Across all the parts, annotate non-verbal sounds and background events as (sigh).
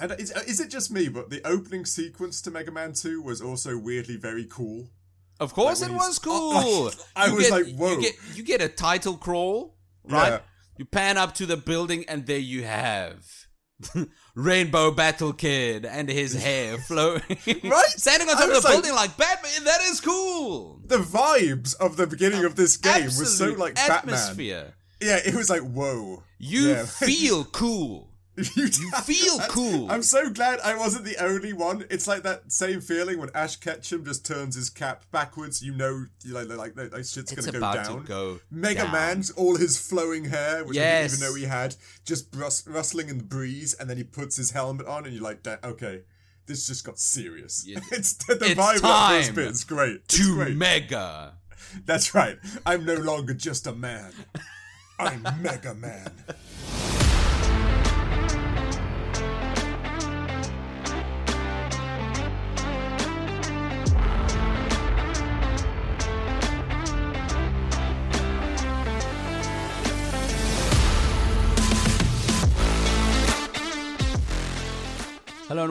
And is, uh, is it just me, but the opening sequence to Mega Man 2 was also weirdly very cool? Of course, Like it was (laughs) cool. I You was get- like, whoa. You get, you get a title crawl, right? Yeah. You pan up to the building, and there you have (laughs) Rainbow Battle Kid and his hair (laughs) flowing. Right? Standing on top of the like- building like Batman. That is cool. The vibes of the beginning of this game was so like Batman. atmosphere. Yeah, it was like, whoa. You Yeah. feel cool. (laughs) you feel cool. I'm so glad I wasn't the only one. It's like that same feeling when Ash Ketchum just turns his cap backwards. You know, you like like like, like shit's It's gonna go down. go Mega down. Man's all his flowing hair, which I didn't even know he had, just rus- rustling in the breeze, and then he puts his helmet on, and you're like, okay, this just got serious. Yeah. (laughs) it's the, the It's vibe of that first bit is great. It's to great. Mega. That's right. I'm no longer just a man. (laughs) I'm Mega Man.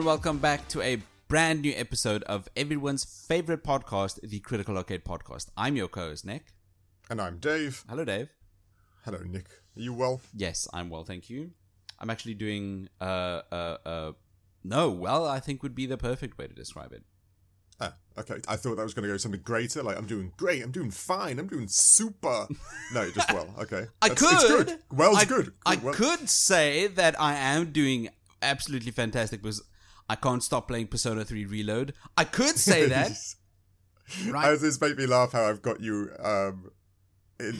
And welcome back to a brand new episode of everyone's favorite podcast, the Critical Arcade Podcast. I'm your co-host Nick. And I'm Dave. Hello, Dave. Hello, Nick. Are you well? Yes, I'm well, thank you. I'm actually doing uh uh uh no, well, I think would be the perfect way to describe it. Ah, okay. I thought that was going to go something greater. Like I'm doing great. I'm doing fine. I'm doing super. (laughs) No, just well. Okay. I That's- it's could. good. Well's I, good. I well- could say that I am doing absolutely fantastic because I can't stop playing Persona 3 Reload. I could say that. (laughs) right. This made me laugh how I've got you. Um,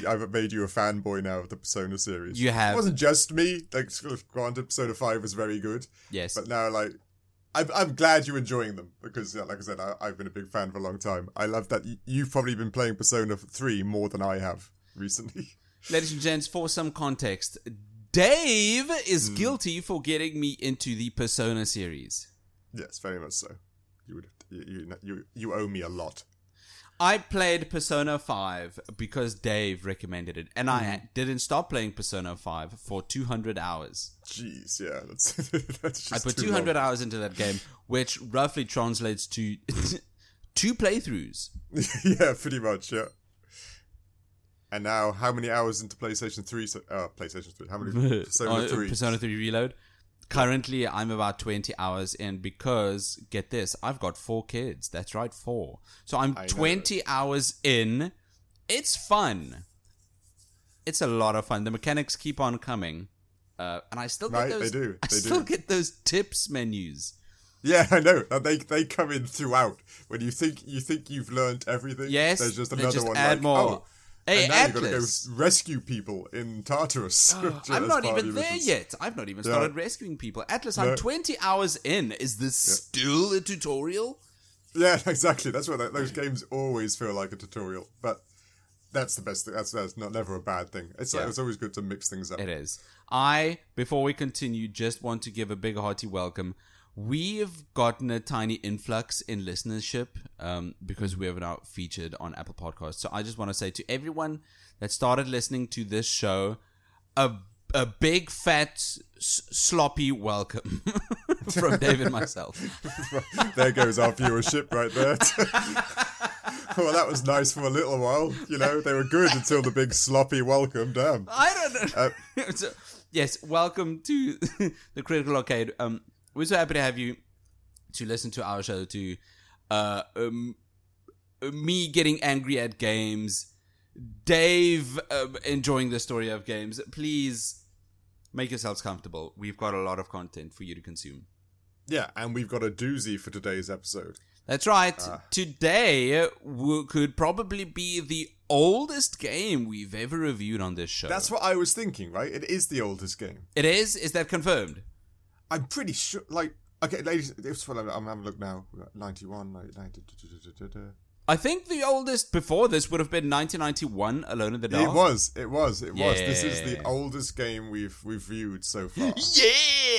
I've made you a fanboy now of the Persona series. You have. It wasn't just me. Like, granted, Persona Five was very good, yes. but now like. I'm, I'm glad you're enjoying them because, like I said, I, I've been a big fan for a long time. I love that y- you've probably been playing Persona 3 more than I have recently. (laughs) Ladies and gents, for some context, Dave is Hmm. guilty for getting me into the Persona series. Yes, very much so. You would you you you, owe me a lot. I played Persona 5 because Dave recommended it, and Hmm. I didn't stop playing Persona 5 for 200 hours. Jeez, yeah, that's (laughs) that's just I put too 200 long. hours into that game, which roughly translates to (laughs) two playthroughs. (laughs) yeah, pretty much, yeah. And now, how many hours into PlayStation Three? So, uh, PlayStation Three. How many Persona Uh, Three? Persona 3 Reload. Currently, I'm about 20 hours in because, get this, I've got four kids. That's right, four. So I'm I know. 20 hours in. It's fun. It's a lot of fun. The mechanics keep on coming. Uh, and I still get Right, those. they do, I still do. get those tips menus. Yeah, I know. They they come in throughout. When you think you think you've learned everything, Yes, there's just another just one. add like, more. Oh, Hey, and now you got to go Atlas. rescue people in Tartarus. Oh, (laughs) I'm not even there yet. I've not even Yeah. started rescuing people. Atlas, No. I'm 20 hours in. Is this still a tutorial? Yeah, (laughs) exactly. That's what that, those games always feel like a tutorial. But that's the best thing. That's that's not never a bad thing. It's like, it's always good to mix things up. It is. I, before we continue, just want to give a big hearty welcome. We've gotten a tiny influx in listenership um, because we have now featured on Apple Podcasts. So I just want to say to everyone that started listening to this show, a a big fat s- sloppy welcome (laughs) from (laughs) David myself. (laughs) there goes our viewership right there. well, that was nice for a little while. You know, they were good until the big sloppy welcome. Damn. I don't know. Uh, so, yes, welcome to the Critical Arcade. Um, we're so happy to have you to listen to our show. To uh, um, me getting angry at games, Dave um, enjoying the story of games. Please make yourselves comfortable. We've got a lot of content for you to consume. Yeah, and we've got a doozy for today's episode. That's right. Today w- could probably be the oldest game we've ever reviewed on this show. That's what I was thinking, right? It is the oldest game. it is. Is that confirmed? I'm pretty sure. Like, okay, ladies, it's what I'm, having a look now. 91, 90, 90 da, da, da, da. I think the oldest before this would have been 1991, Alone in the Dark. It was, it was, it was. This is the oldest game we've we've viewed so far. (laughs)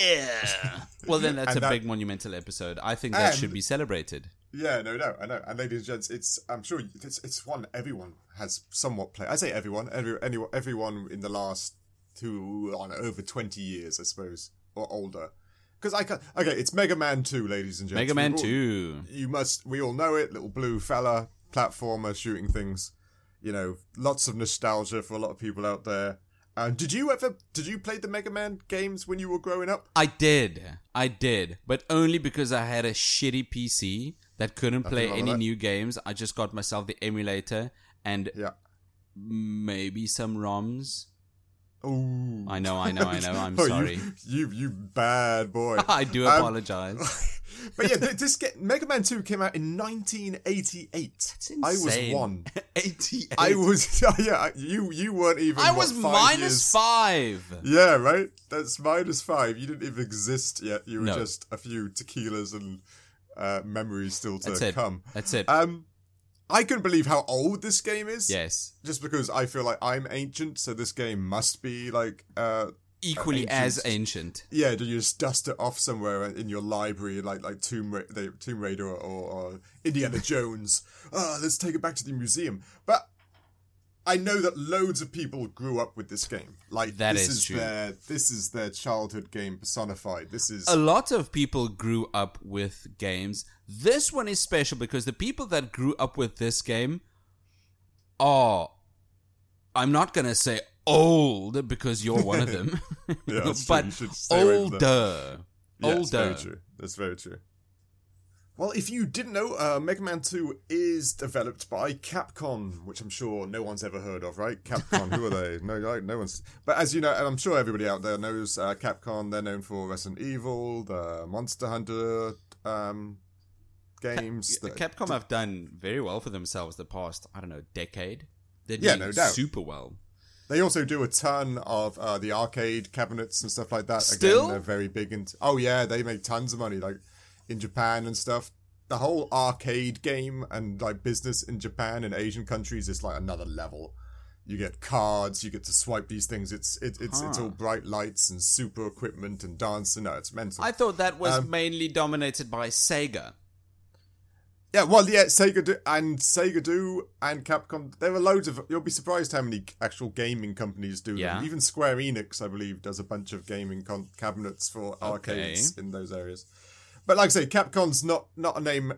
Yeah. well, then (laughs) that's And a that- big monumental episode. I think that And- should be celebrated. Yeah, no, no, I know. And ladies and gents, it's I'm sure it's it's one everyone has somewhat played. I say everyone, every anyone, everyone in the last two on over twenty years, I suppose, or older, because I can Okay, it's Mega Man Two, ladies and gentlemen. Mega Man all- Two. You must. We all know it. Little blue fella, platformer, shooting things. You know, lots of nostalgia for a lot of people out there. Uh, did you ever? Did you play the Mega Man games when you were growing up? I did, I did, but only because I had a shitty PC that couldn't play any new games. I just got myself the emulator and Yeah. maybe some ROMs. Oh, I know, I know, I know. I'm (laughs) Oh, sorry. You, you, bad boy. (laughs) I do Um, apologize. (laughs) but yeah, this get, Mega Man Two came out in 1988. It's I was one. 88. I was. Yeah, you you weren't even. I what, was five minus years- five. Yeah, right. That's minus five. You didn't even exist yet. You were No. just a few tequilas and uh, memories still to That's it. come. That's it. Um, I couldn't believe how old this game is. yes. Just because I feel like I'm ancient, so this game must be like, uh, Equally ancient. as ancient. yeah. Do you just dust it off somewhere in your library, like like Tomb Ra- the Tomb Raider or, or Indiana (laughs) Jones? Ah, let's take it back to the museum. But I know that loads of people grew up with this game. Like That this is is true. their this is their childhood game personified. This is A lot of people grew up with games. This one is special because the people that grew up with this game are. I'm not going to say old because you're one of them. (laughs) Yeah, that's (laughs) but You should stay away older. Yeah, it's very older. true. That's very true. Well, if you didn't know, uh, Mega Man 2 is developed by Capcom, which I'm sure no one's ever heard of, right? Capcom, who are they? (laughs) No, no, no one's. But as you know, and I'm sure everybody out there knows uh, Capcom, they're known for Resident Evil, the Monster Hunter um, games. the- Capcom have done very well for themselves the past, I don't know, decade. They're Yeah, no doubt. super well. They also do a ton of uh, the arcade cabinets and stuff like that. Still? Again, they're very big into. Oh yeah, they make tons of money, like in Japan and stuff. The whole arcade game and like business in Japan and Asian countries is like another level. You get cards, you get to swipe these things. It's it, it's it's all bright lights and super equipment and dancing. No, it's mental. I thought that was Um, mainly dominated by Sega. Yeah, well, yeah, Sega do, and Sega do and Capcom. There are loads of. You'll be surprised how many actual gaming companies do Yeah. them. Even Square Enix, I believe, does a bunch of gaming con- cabinets for arcades in those areas. But like I say, Capcom's not not a name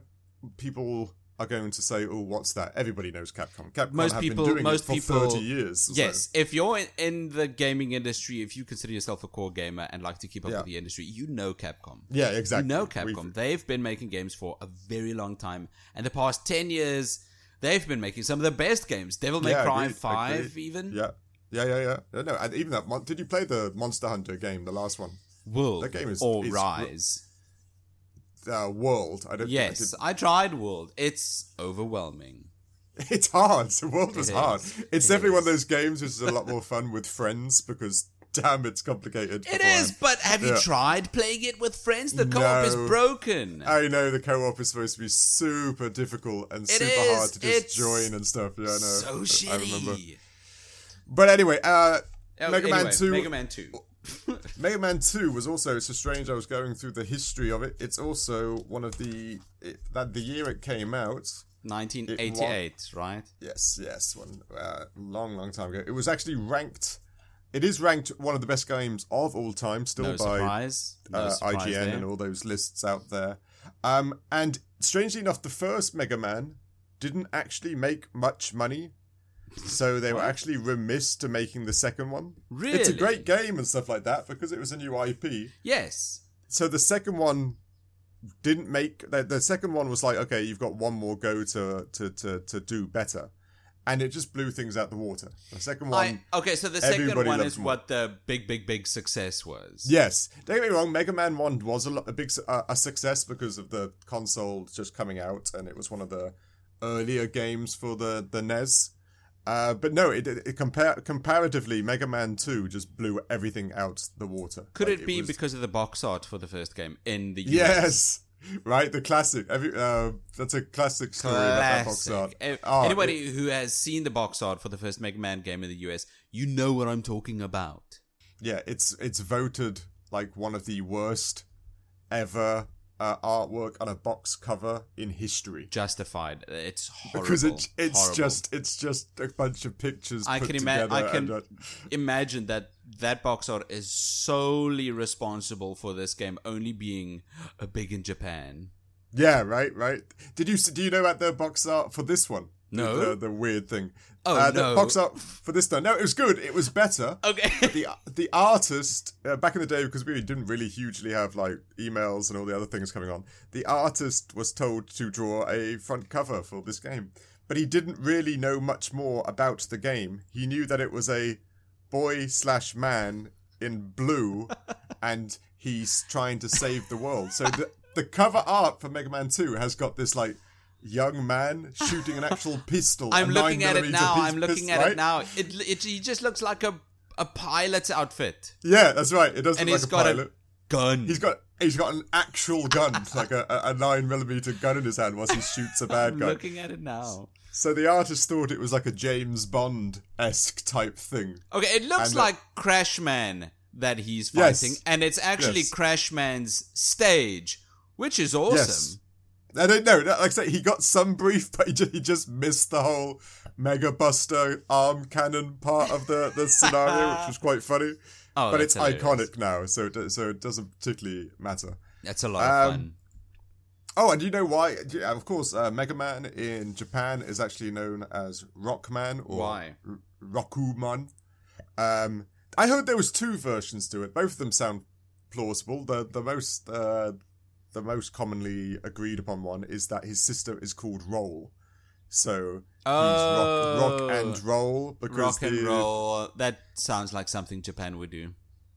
people are going to say, "Oh, what's that?" Everybody knows Capcom. Capcom Most have people- been doing most it for people- thirty years. so- Yes, if you're in, in the gaming industry, if you consider yourself a core gamer and like to keep up Yeah. with the industry, you know Capcom. yeah, exactly. You know We've- Capcom. They've been making games for a very long time. And the past 10 years, they've been making some of the best games. Devil May Yeah, Cry agreed, 5, agreed. even. Yeah, yeah, yeah, yeah. No, and even that. Mon- Did you play the Monster Hunter game, the last one? World. That game is- or is- Rise. Uh, World. I don't. I Yes, didn't- I tried World. It's overwhelming. (laughs) It's hard. The world was It hard. is. It's It definitely one of those games which is a lot more fun with friends because damn, it's complicated. It is, is, but have you tried playing it with friends? The co-op is broken. I know the co-op is supposed to be super difficult and super is. hard to just It's join and stuff. Yeah, I know. so I- shitty. I remember. But anyway, uh, Oh, Mega anyway, Man Two. Mega Man 2. (laughs) Mega Man 2 was also it's so strange I was going through the history of it. It's also one of the it, that the year it came out. 1988, right? Yes, yes, one uh, long long time ago. It was actually ranked it is ranked one of the best games of all time still No by surprise. No uh, surprise IGN there. and all those lists out there. Um and strangely enough the first Mega Man didn't actually make much money. So they were actually remiss to making the second one. Really? It's a great game and stuff like that because it was a new IP. Yes. so the second one didn't make the, the second one was like okay you've got one more go to to to, to do better and it just blew things out the water the second one I, okay, so the second one is more. what the big, big, big success was. yes don't get me wrong mega man 1 was a, lot, a big uh, a success because of the console just coming out and it was one of the earlier games for the the nes uh, but no, it, it, it compar- comparatively, Mega Man Two just blew everything out the water. Could Like, it be was- because of the box art for the first game in the US? Yes, (laughs) right. The classic. Every uh, that's a classic story about that box art. Classic. Oh, Anybody who has seen the box art for the first Mega Man game in the US, you know what I'm talking about. Yeah, it's it's voted like one of the worst ever uh, artwork on a box cover in history. Justified. It's horrible. Because it, it's Horrible. just it's just a bunch of pictures I put can imagine. together. I can and, uh, imagine that that box art is solely responsible for this game only being uh, big in Japan. Yeah, right, right. Did you do you know about the box art for this one? No. The, the, weird thing. Oh, uh, no. The box art for this one. No, it was good. It was better. Okay. the the artist uh, back in the day because we didn't really hugely have like emails and all the other things coming on. The artist was told to draw a front cover for this game, but he didn't really know much more about the game. He knew that it was a boy slash man in blue, (laughs) and he's trying to save the world. So the the cover art for Mega Man Two has got this like. Young man shooting an actual (laughs) pistol. I'm looking at it now. I'm looking pistol, at right? it now. It, it he just looks like a a pilot's outfit, Yeah, that's right. It does and look he's like a got pilot. a gun. He's got he's got an actual gun, (laughs) like a, a, nine millimeter gun in his hand whilst he shoots a bad I'm guy. looking at it now. So the artist thought it was like a James Bond esque type thing. Okay, it looks And, uh, like Crashman that he's Yes. fighting, and it's actually Yes. Crashman's stage, which is awesome. Yes. I don't know. Like I say, he got some brief, but he just, he just missed the whole Mega Buster arm cannon part of the, the scenario, which was quite funny. (laughs) Oh, but it's hilarious. iconic now, so it, so it doesn't particularly matter. That's a lot of Um, fun. Oh, and do you know why? Yeah, of course, uh, Mega Man in Japan is actually known as Rockman or Why? R- Rokuman. Um, I heard there was two versions to it. Both of them sound plausible. The the most uh, the most commonly agreed upon one is that his sister is called Roll. So he's rock, rock Oh. and roll because Rock and the- roll. That sounds like something Japan would do.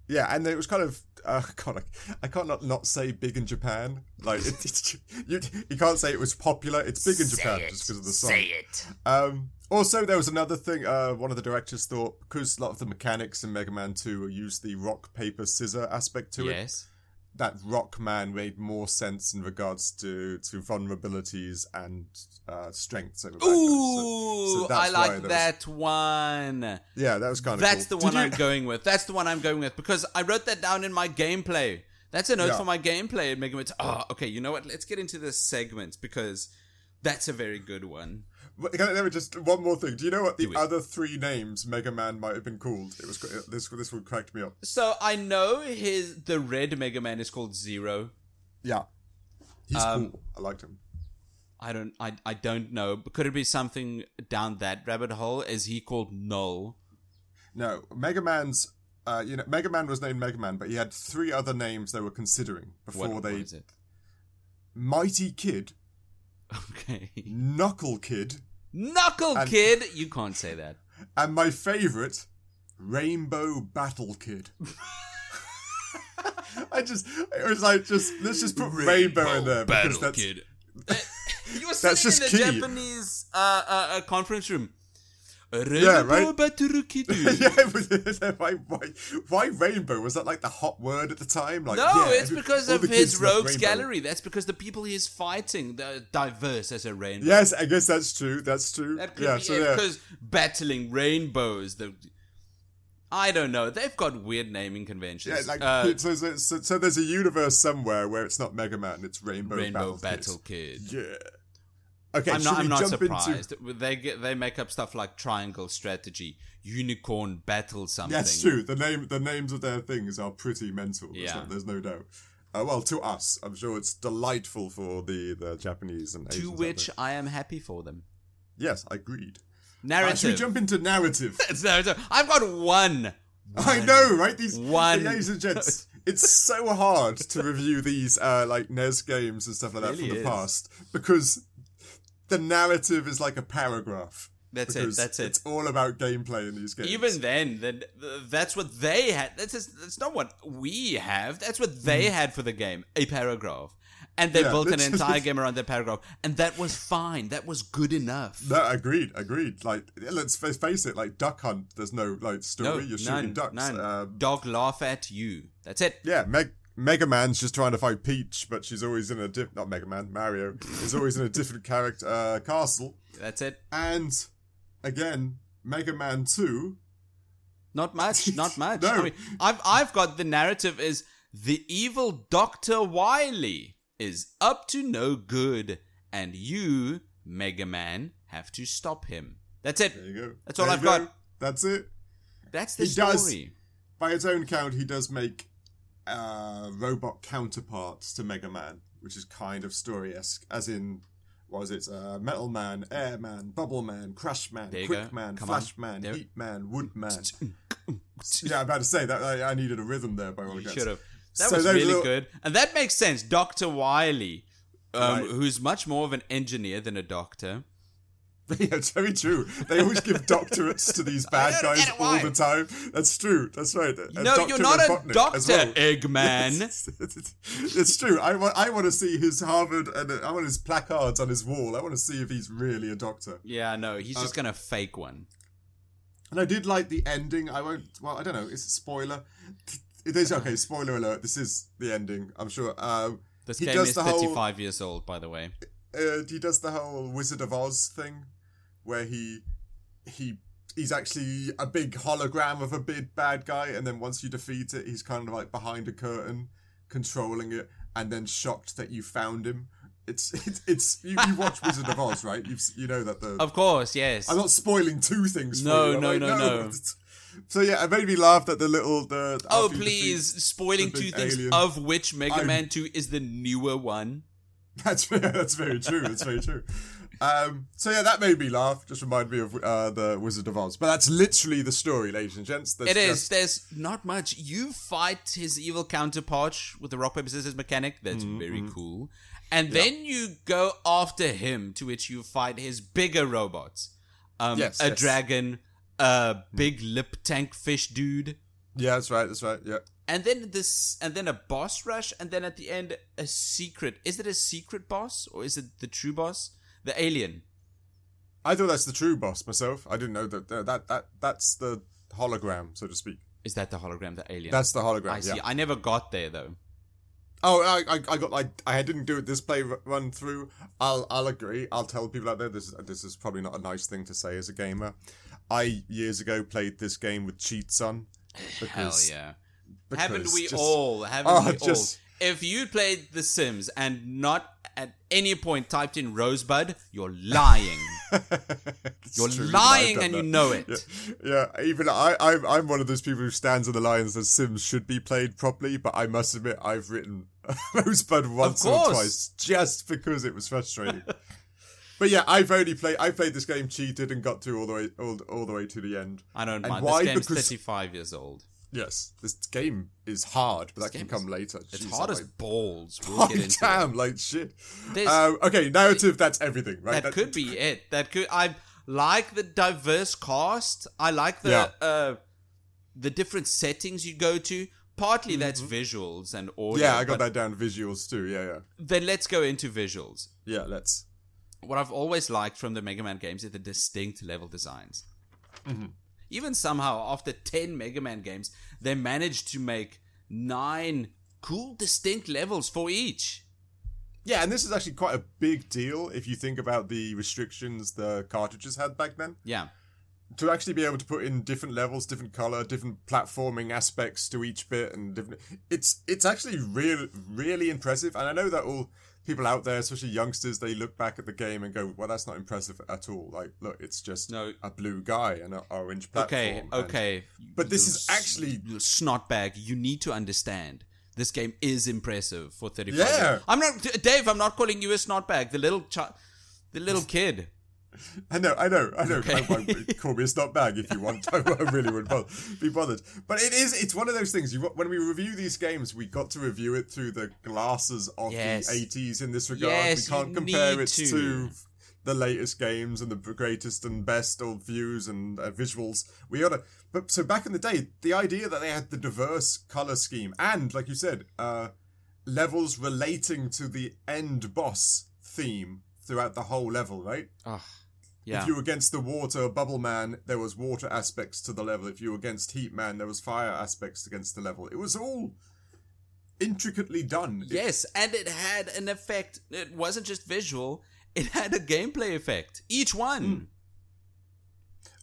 Yeah, and it was kind of uh, (laughs) God, I, I can't not, not say big in Japan. Like it, it's (laughs) you, you can't say it was popular. It's big in Japan just because of the song. Say it. Um, also, there was another thing. Uh, one of the directors thought because a lot of the mechanics in Mega Man Two use the rock paper scissor aspect to it, Yes. That rock man made more sense in regards to to vulnerabilities and uh, strengths. over. Ooh, so I that's why like there was- that one. yeah, that was kind of. That's cool. the one Did you- I'm going with. That's the one I'm going with because I wrote that down in my gameplay. That's a note Yeah. for my gameplay at Mega Man. Oh, okay. You know what? Let's get into this segment because that's a very good one. But Can I, let me just one more thing. Do you know what the other three names Mega Man might have been called? It was this. This would crack me up. So I know his the red Mega Man is called Zero. Yeah, he's Um, cool. I liked him. I don't I I don't know. But could it be something down that rabbit hole? Is he called Null? No, Mega Man's. Uh, you know, Mega Man was named Mega Man, but he had three other names they were considering before What, they. what is it? Mighty Kid, (laughs) Okay. Knuckle Kid, Knuckle And- Kid. You can't say that. and my favorite, Rainbow Battle Kid. I just, it was like, just let's just put rainbow, in there because that's Kid. (laughs) you were That's sitting just in the key. Japanese uh, uh, uh, conference room. Yeah, right? Rainbow Battle Kid. yeah. was- why, why, why rainbow? Was that like the hot word at the time? Like, No, yeah, it's because of his rogues gallery. That's because the people he's fighting they're diverse as a rainbow. Yes, I guess that's true. That's true. That could yeah, be so yeah. because battling rainbows. The I don't know. They've got weird naming conventions. Yeah, like uh, so, so, so, so there's a universe somewhere where it's not Mega Man, it's Rainbow, Rainbow Battle, Battle Kid. Kid. Yeah. Okay, I'm not. I'm not surprised. into? They get. They make up stuff like triangle strategy, unicorn battle something. That's true. The name, the names of their things are pretty mental. There's Yeah. no- there's no doubt. Uh, well, to us, I'm sure it's delightful for the the Japanese and To Asians out which. I am happy for them. yes, I agreed. Uh, Narrative. should we jump into narrative? (laughs) It's narrative. I've got one. I know, right? These One. ladies and gents. (laughs) It's so hard to review these uh, like NES games and stuff like that Really from the is. past because the narrative is like a paragraph. That's it, that's it. It's all about gameplay in these games. Even then, then th- that's what they had. That's just, that's not what we have. That's what they had for the game. A paragraph. And they. Yeah, built an entire game around that paragraph. And that was fine. That was good enough. No, agreed, agreed. Like, let's face it. Like Duck Hunt, there's no like story. No, You're shooting ducks. none. Um, Dog laugh at you. That's it. yeah, Meg- Mega Man's just trying to fight Peach, but she's always in a diff. Not Mega Man, Mario is always in a different character uh, castle. That's it. And again, Mega Man Two. Not much. (laughs) Not much. No. I mean, I've I've got the narrative is the evil Doctor Wily is up to no good, and you, Mega Man, have to stop him. That's it. There you go. That's all There I've go. got. That's it. That's the He does- story. by its own count, he does make uh, robot counterparts to Mega Man, which is kind of story esque, as in. what Was it uh, Metal Man, Air Man, Bubble Man, Crash Man, Quick go. Man, Come Flash on. Man, There- Heat Man, Wood Man? (laughs) yeah, I'm about to say that I, I needed a rhythm there by all accounts. should have. That So was really little- good, and that makes sense. Doctor Wily, um, Right. who's much more of an engineer than a doctor. (laughs) yeah, it's very true. They always give (laughs) doctorates to these bad guys all the time. That's true. That's right. A no, you're not a doctor, well. Eggman. (laughs) it's true. I want. I want to see his Harvard and uh, I want his placards on his wall. I want to see if he's really a doctor. Yeah, no, he's Uh, just gonna fake one. And I did like the ending. I won't. Well, I don't know. It's a spoiler. It is okay. Spoiler alert. This is the ending. I'm sure. Um, This he game is the whole- 35 years old, by the way. uh, he does the whole Wizard of Oz thing, where he he he's actually a big hologram of a big bad guy, and then once you defeat it, he's kind of like behind a curtain, controlling it, and then shocked that you found him. It's (laughs) it's, it's you, you watch Wizard of Oz, right? You've you know that the Of course, yes. I'm not spoiling two things. For No, you. No, like, no, no. (laughs) So yeah, it made me laugh that the little the. oh, please, spoiling two things, alien. of which Mega I'm- Man 2 is the newer one. (laughs) That's that's very true. That's very true. Um, so yeah, that made me laugh. Just reminded me of uh, the Wizard of Oz. But that's literally the story, ladies and gents. There's It is. just- There's not much. You fight his evil counterpart with the rock paper scissors mechanic. That's Mm-hmm, very cool. And then you go after him, to which you fight his bigger robots. Um, Yes, a yes. dragon, a big lip tank fish dude, Yeah, that's right. That's right. Yeah. and then this, and then a boss rush, and then at the end a secret. Is it a secret boss or is it the true boss? The alien. I thought that's the true boss myself. I didn't know that uh, that that that's the hologram, so to speak. Is that the hologram? The alien. That's the hologram. I see. Yeah. I never got there though. Oh, I, I, I got like I didn't do it this play run through. I'll I'll agree. I'll tell people out there this this is probably not a nice thing to say as a gamer. I years ago played this game with cheats on. Hell Because, yeah. because Haven't we just- all? Haven't Oh, we just- all? If you played The Sims and not at any point typed in Rosebud, you're lying. (laughs) You're true, lying and you know it. Yeah, yeah, even I, I'm, I'm one of those people who stands on the line and says Sims should be played properly, but I must admit I've written (laughs) Rosebud once or twice just because it was frustrating. (laughs) but yeah, I've only played, I played this game, cheated, and got through all the way, all, all the way to the end. I don't And mind. why? This game's Because- 35 years old. Yes, this game is hard, but that can come later. It's Jeez, hard as like, balls. We'll oh, get into it. damn, like shit. Um, okay, narrative, that's everything, right? That could be (laughs) it. That could. I like the diverse cast. I like the Yeah. uh, the different settings you go to. Partly that's visuals and audio. Mm-hmm. Yeah, I got that down. Visuals too. Yeah, yeah, Then let's go into visuals. yeah. Let's. what I've always liked from the Mega Man games is the distinct level designs. Mm-hmm. Even somehow, after 10 Mega Man games, they managed to make nine cool, distinct levels for each. Yeah, and this is actually quite a big deal if you think about the restrictions the cartridges had back then. Yeah. To actually be able to put in different levels, different color, different platforming aspects to each bit, and different, it's it's actually really really impressive. And I know that all people out there, especially youngsters, they look back at the game and go, "Well, that's not impressive at all." Like, look, it's just No. a blue guy and an orange platform. Okay, and- okay. But this is actually- you snot bag. You need to understand. This game is impressive for 35 Yeah. years. I'm not Dave, I'm not calling you a snot bag. The little child the little kid. I know, I know, I know. I, I, call me a snot bag if you want. I, really would bother, be bothered. But it is, it's one of those things. You when we review these games, we got to review it through the glasses of Yes. the 80s in this regard. Yes, we can't compare it to. to. the latest games and the greatest and best old views and uh, visuals. We oughta, but so back in the day, the idea that they had the diverse color scheme and, like you said, uh, levels relating to the end boss theme throughout the whole level, right? Oh, yeah. If you were against the water bubble man, there was water aspects to the level. If you were against heat man, there was fire aspects against the level. It was all intricately done. It- Yes, and it had an effect. It wasn't just visual, it had a gameplay effect. Each one.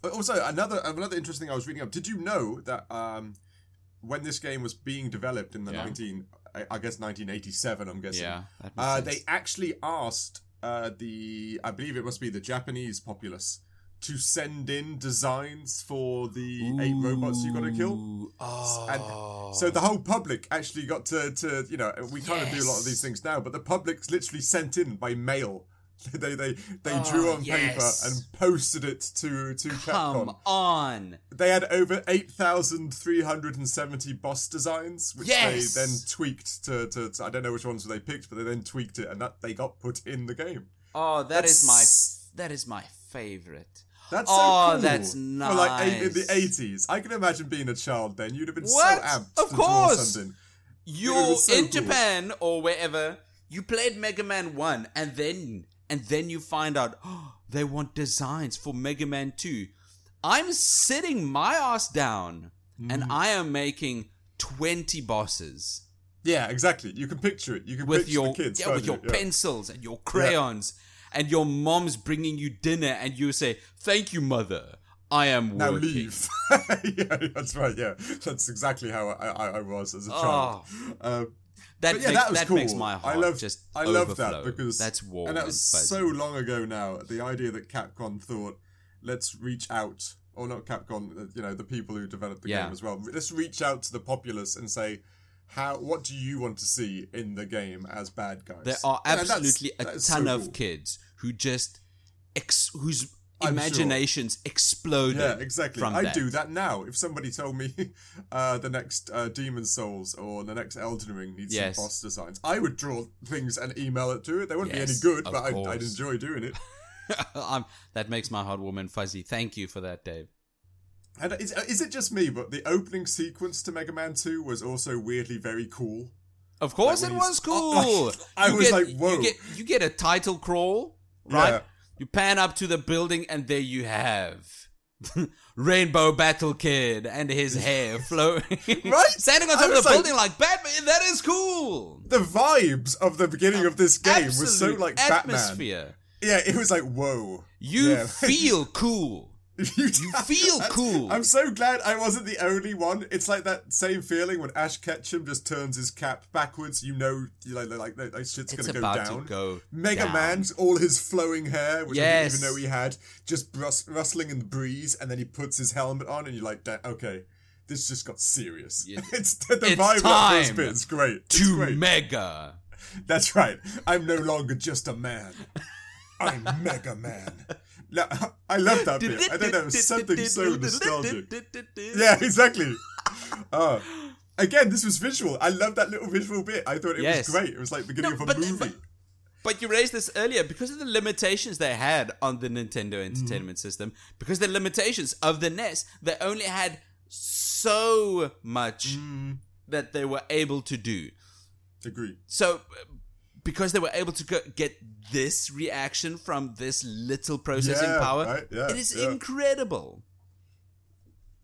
also, another another interesting thing I was reading up. Did you know that um, when this game was being developed in the Yeah. nineteen, I, I guess nineteen eighty seven, I'm guessing. Yeah, Uh, they actually asked uh, the, I believe it must be the Japanese populace, to send in designs for the eight robots you got to kill. Ooh, Oh. And so the whole public actually got to, to you know, we kind of do a lot of these things now, but the public's literally sent in by mail. (laughs) they they they ah, drew Oh, on yes. paper and posted it to to come Capcom. on. They had over eight thousand three hundred and seventy boss designs, which Yes. they then tweaked to, to, to- I don't know which ones they picked, but they then tweaked it, and that they got put in the game. Oh, that is That's- my that is my favorite. That's Oh, so cool. that's For like eight, in the eighties, I can imagine being a child then. You'd have been What? so amped Of to draw course. something. You was so in cool. Japan or wherever, you played Mega Man 1 and then and then you find out oh, (gasps) they want designs for Mega Man 2. I'm sitting my ass down Mm. and I am making 20 bosses Yeah, exactly. You can picture it. You can with picture your the kids. yeah, with your? Yeah. pencils and your crayons and your mom's bringing you dinner and you say, "Thank you, mother. I am Now working." leave. (laughs) yeah, that's right. Yeah, that's exactly how I, I, I was as a child. Um, That, But yeah, that was that cool. makes my heart I love, just I love that because that's warm and that was fuzzy. so long ago now. The idea that Capcom thought, let's reach out, or not Capcom, uh, you know, the people who developed the Yeah. game as well. Let's reach out to the populace and say, how, what do you want to see in the game as bad guys? There are And absolutely a ton so of cool. kids who just ex- whose I'm imaginations exploded. Yeah, exactly. I that. do that now. If somebody told me (laughs) uh, the next uh, Demon Souls or the next Elden Ring needs Yes. some boss designs, I would draw things and email it to it. They wouldn't Yes, be any good, but I'd, I'd enjoy doing it. (laughs) that makes my heart warm and fuzzy. Thank you for that, Dave. And is, is it just me, but the opening sequence to Mega Man 2 was also weirdly very cool? Of course, Like it was (laughs) cool. I You was get- like, whoa. You get, you get a title crawl, right? Yeah. You pan up to the building, and there you have (laughs) Rainbow Battle Kid and his hair (laughs) flowing, (laughs) Right? standing on top of the like- building like Batman. That is cool. The vibes of the beginning of this game was so like Batman. atmosphere. Yeah, it was like, whoa. You Yeah. feel cool. You (laughs) feel cool. I'm so glad I wasn't the only one. It's like that same feeling when Ash Ketchum just turns his cap backwards. You know, you like like like, like shit's It's gonna go down. go. Mega down. Man's all his flowing hair, which I didn't even know he had, just rus- rustling in the breeze, and then he puts his helmet on, and you're like, okay, this just got serious. Yeah. (laughs) it's the, the It's vibe of that first time bit is great. It's To great. Mega. That's right. I'm no longer just a man. I'm Mega Man. (laughs) No, I love that bit. I don't know, something so nostalgic. Yeah, exactly. Uh, (laughs) again, this was visual. I love that little visual bit. I thought it Yes. was great. It was like the beginning No, of a but- movie. but- But you raised this earlier because of the limitations they had on the Nintendo Entertainment System. Because the limitations of the NES, they only had so much that they were able to do. Agree. So, because they were able to go, get this reaction from this little processing Yeah, power, right, yeah, it is yeah. incredible.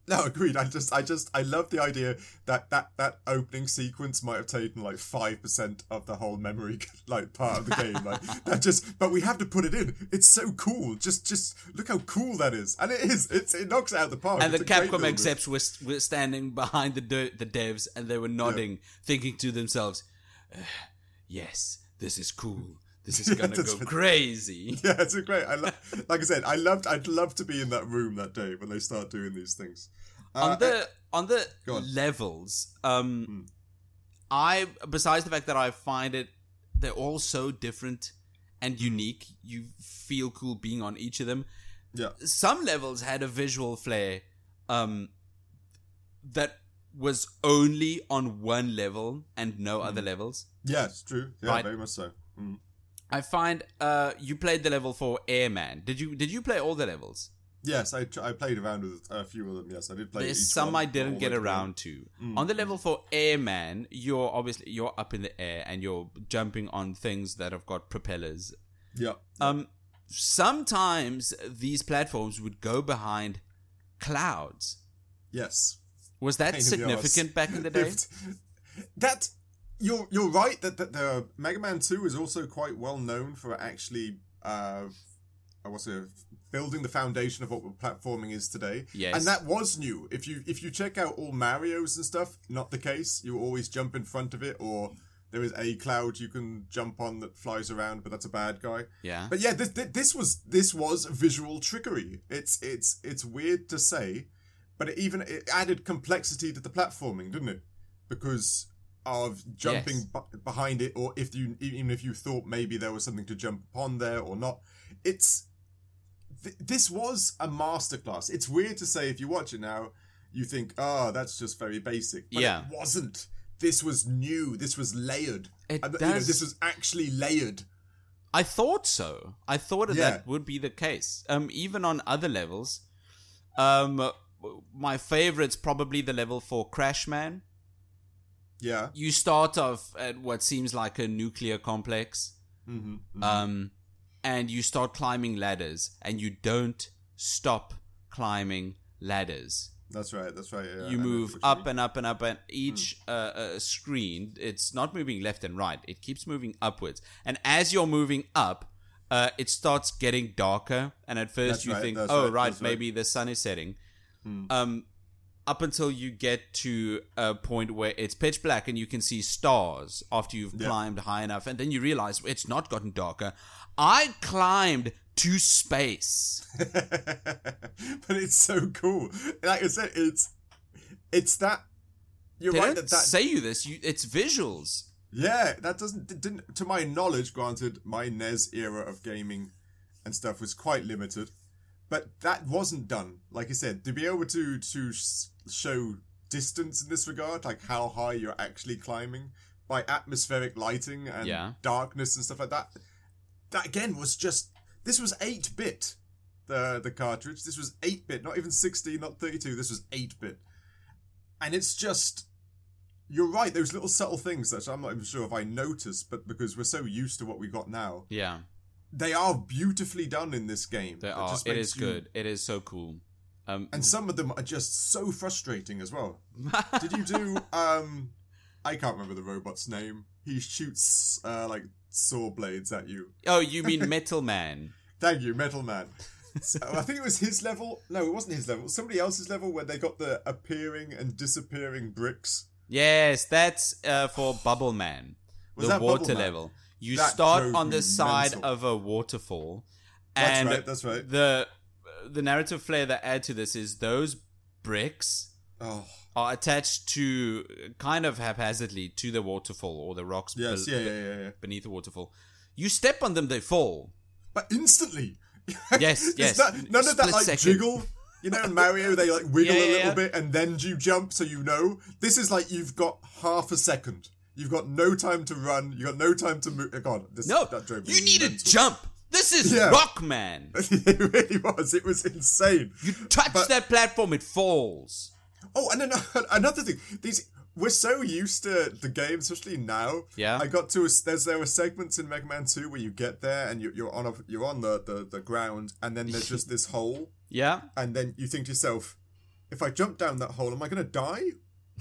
No, agreed. I just, I just, I love the idea that that that opening sequence might have taken like five percent of the whole memory, (laughs) like part of the game. Like (laughs) that just, but we have to put it in. It's so cool. Just, just look how cool that is, and it is. It's it knocks it out of the park. And the It's great Capcom execs were, were standing behind the de- the devs, and they were nodding, thinking to themselves, "Uh, "Yes, this is cool. This is (laughs) gonna that's go crazy." (laughs) Yeah, it's a great. I lo- like I said, I loved. I'd love to be in that room that day when they start doing these things. Uh, on the on the on. Hmm. levels, um, I besides the fact that I find it, they're all so different and unique. You feel cool being on each of them. yeah, some levels had a visual flair um, that was only on one level and no other levels. yeah, it's true. Yeah, Right. very much so. Mm. I find uh, you played the level for Airman. Did you? Did you play all the levels? Yes, I, I played around with a few of them. Yes, I did play. There's some I didn't get around to. On the level for Airman, you're obviously you're up in the air and you're jumping on things that have got propellers. Yeah, Um, sometimes these platforms would go behind clouds. yes. Was that Pain in the significant back in the (laughs) day? That you're you're right that, that the Mega Man Two is also quite well known for actually uh, I was building the foundation of what platforming is today. Yes. and that was new. If you if you check out all Mario's and stuff, not the case. You always jump in front of it or There is a cloud you can jump on that flies around, but that's a bad guy. Yeah. But yeah, this this was this was visual trickery. It's it's it's weird to say, but it even it added complexity to the platforming, didn't it? Because of jumping Yes. b- behind it, or if you even if you thought maybe there was something to jump upon there or not, it's th- this was a masterclass. It's weird to say if you watch it now, you think, oh, that's just very basic. But Yeah. it wasn't. This was new. This was layered. It And, you know, does- this was actually layered. I thought so. I thought Yeah. that would be the case. Um, even on other levels, um, my favorite's probably the level for Crash Man. Yeah. You start off at what seems like a nuclear complex, Mm-hmm. um, and you start climbing ladders, and you don't stop climbing ladders. That's right. That's right. Yeah, you know move up and up and up and each uh, uh, screen it's not moving left and right it keeps moving upwards and as you're moving up uh, it starts getting darker and at first That's you right, think oh right, right, that's right. maybe the sun is setting Hmm. um up until you get to a point where it's pitch black and you can see stars after you've climbed high enough and then you realize it's not gotten darker i climbed to space (laughs) but it's so cool. Like I said, it's it's that. You're they right don't that that say you this you, it's visuals yeah that doesn't didn't to my knowledge. Granted, my NES era of gaming and stuff was quite limited, but that wasn't done. Like I said, to be able to to show distance in this regard, like how high you're actually climbing by atmospheric lighting and Yeah. darkness and stuff like that. That again was just this was eight bit. The the cartridge. This was eight bit, not even sixteen, not thirty two. This was eight bit, and it's just. You're right. Those little subtle things that I'm not even sure if I noticed, but because we're so used to what we got now, yeah they are beautifully done in this game. They It are. just It is you- good. It is so cool. Um, And some of them are just so frustrating as well. (laughs) Did you do um I can't remember the robot's name. He shoots uh like saw blades at you. oh, you mean (laughs) Metal Man? Thank you, Metal Man. So, I think it was his level. No, it wasn't his level. Was somebody else's level where they got the appearing and disappearing bricks. Yes, that's uh, for Bubble Man. Was the water level. You That start on the side mental. of a waterfall, That's and right, that's right. the the narrative flair that add to this is those bricks Oh, are attached to kind of haphazardly to the waterfall or the rocks yes, bel- yeah, yeah, yeah, yeah. beneath the waterfall. You step on them, they fall. But instantly. (laughs) Yes, yes. that- none of that like second. jiggle. You know, in Mario, they like (laughs) wiggle Yeah, a little yeah. bit and then you jump so you know. This is like you've got half a second. You've got no time to run. You've got no time to move. God, this, No, that drove me you need to mental. jump. This is Yeah. Rockman. (laughs) it really was. It was insane. You touch But- that platform, it falls. Oh, and then (laughs) another thing. These we're so used to the game, especially now. Yeah. I got to a, there's there were segments in Mega Man Two where you get there and you, you're on a, you're on the, the the ground and then there's just (laughs) this hole Yeah. and then you think to yourself, if I jump down that hole, am I going to die?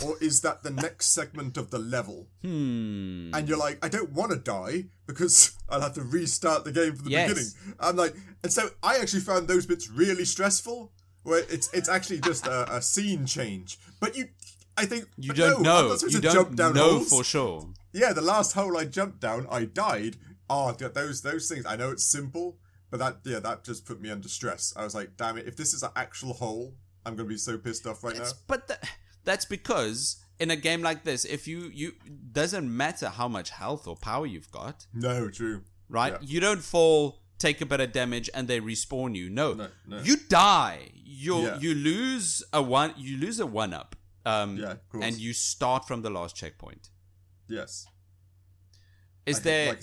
Or is that the next segment of the level? Hmm. And you're like, I don't want to die because (laughs) I'll have to restart the game from the Yes. beginning. I'm like, and so I actually found those bits really stressful, where it's it's actually just a, a scene change. But you, I think You don't no, know. You don't down know holes. for sure. Yeah, the last hole I jumped down, I died. Oh, those those things. I know it's simple, but that yeah, that just put me under stress. I was like, damn it! If this is an actual hole, I'm gonna be so pissed off right It's- now. but tha- that's because in a game like this, if you you doesn't matter how much health or power you've got, No, true. right? Yeah. You don't fall, take a bit of damage, and they respawn you. No, No, no. you die. You Yeah. you lose a one. You lose a one up. Um, Yeah, and you start from the last checkpoint. Yes. Is I there like,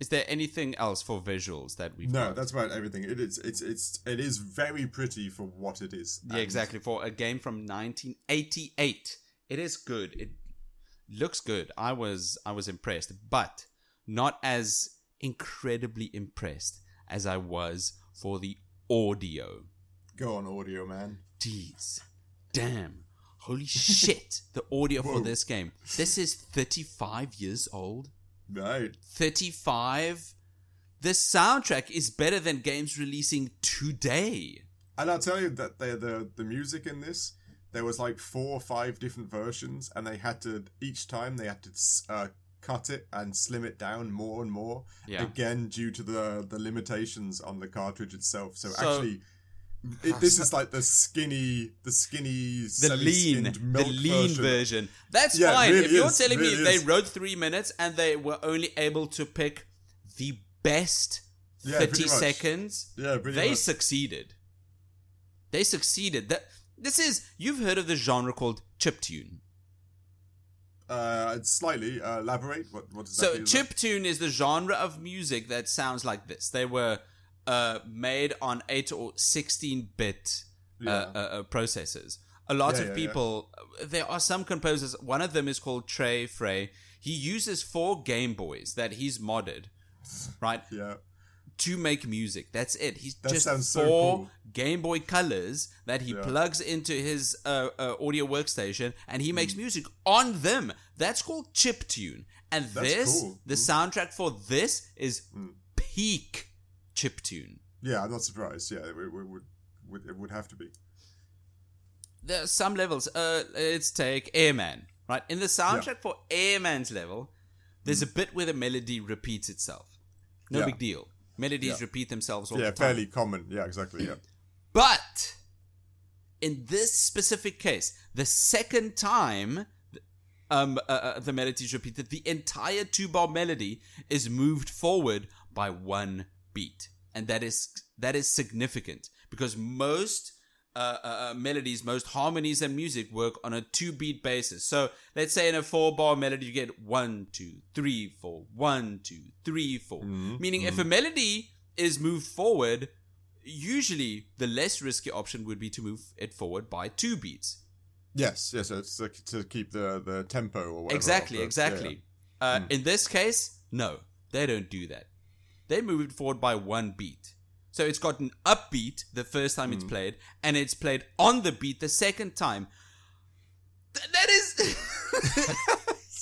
is there anything else for visuals that we've no, got? that's about everything. It is. It's. It's. It is very pretty for what it is. Yeah, exactly. For a game from 1988, it is good. It looks good. I was I was impressed, but not as incredibly impressed as I was for the audio. Go on, audio man. Jeez, damn, holy (laughs) shit! The audio for this game. This is 35 years old. Right. 35. The soundtrack is better than games releasing today. And I'll tell you that the the the music in this, there was like four or five different versions, and they had to each time they had to uh, cut it and slim it down more and more. Yeah. Again, due to the the limitations on the cartridge itself. So, So- actually. It, this is like the skinny, the skinny, the lean, the lean version. version. That's Yeah, fine. really if you're is, telling really me they is. wrote three minutes and they were only able to pick the best Yeah, 30 pretty much. seconds, Yeah, they much. succeeded. They succeeded. That this is you've heard of the genre called chiptune. Uh, slightly uh, elaborate. What what So that mean? chiptune is the genre of music that sounds like this. They were uh, made on eight or sixteen bit uh, Yeah. uh, uh, processors. A lot Yeah, of yeah, people. There are some composers. One of them is called Trey Frey. He uses four Game Boys that he's modded, right, Yeah. to make music. That's it. He's That just sounds so four cool. Game Boy colors that he Yeah. plugs into his uh, uh, audio workstation, and he Mm. makes music on them. That's called chiptune. And That's this, cool. Mm. the soundtrack for this, is peak chiptune. Yeah, I'm not surprised. Yeah, it, would- it would, would it would have to be. There are some levels. Uh, let's take Airman. Right in the soundtrack for Airman's level, there's a bit where the melody repeats itself. No Mm. Yeah. big deal. Melodies Yeah. repeat themselves all Yeah, the time. Yeah, fairly common. Yeah, exactly. Yeah. (clears throat) But in this specific case, the second time um, uh, uh, the melody is repeated, the entire two bar melody is moved forward by one beat, and that is that is significant because most. Uh, uh, uh, melodies, most harmonies and music work on a two beat basis. So let's say in a four bar melody, you get one, two, three, four, one, two, three, four. Meaning, if a melody is moved forward, usually the less risky option would be to move it forward by two beats. Yes, yes. It's like to keep the the tempo or whatever. exactly, the- exactly. Uh, In this case, no, they don't do that. They moved it forward by one beat. So it's got an upbeat the first time it's played, and it's played on the beat the second time. Th- that is.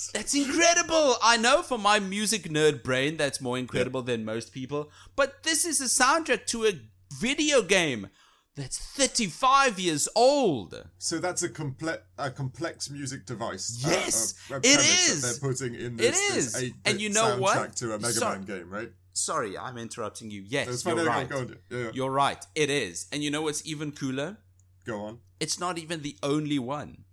(laughs) That's incredible. I know for my music nerd brain, that's more incredible than most people. But this is a soundtrack to a video game that's 35 years old. So that's a complex a complex music device. uh, Yes, a- a it premise is. They're putting in It this, is. this 8-bit And you know what? to a Mega. Man game, right? Sorry, I'm interrupting you. Yes, you're right. Go, go on. Yeah, yeah. You're right. It is. And you know what's even cooler? Go on. It's not even the only one.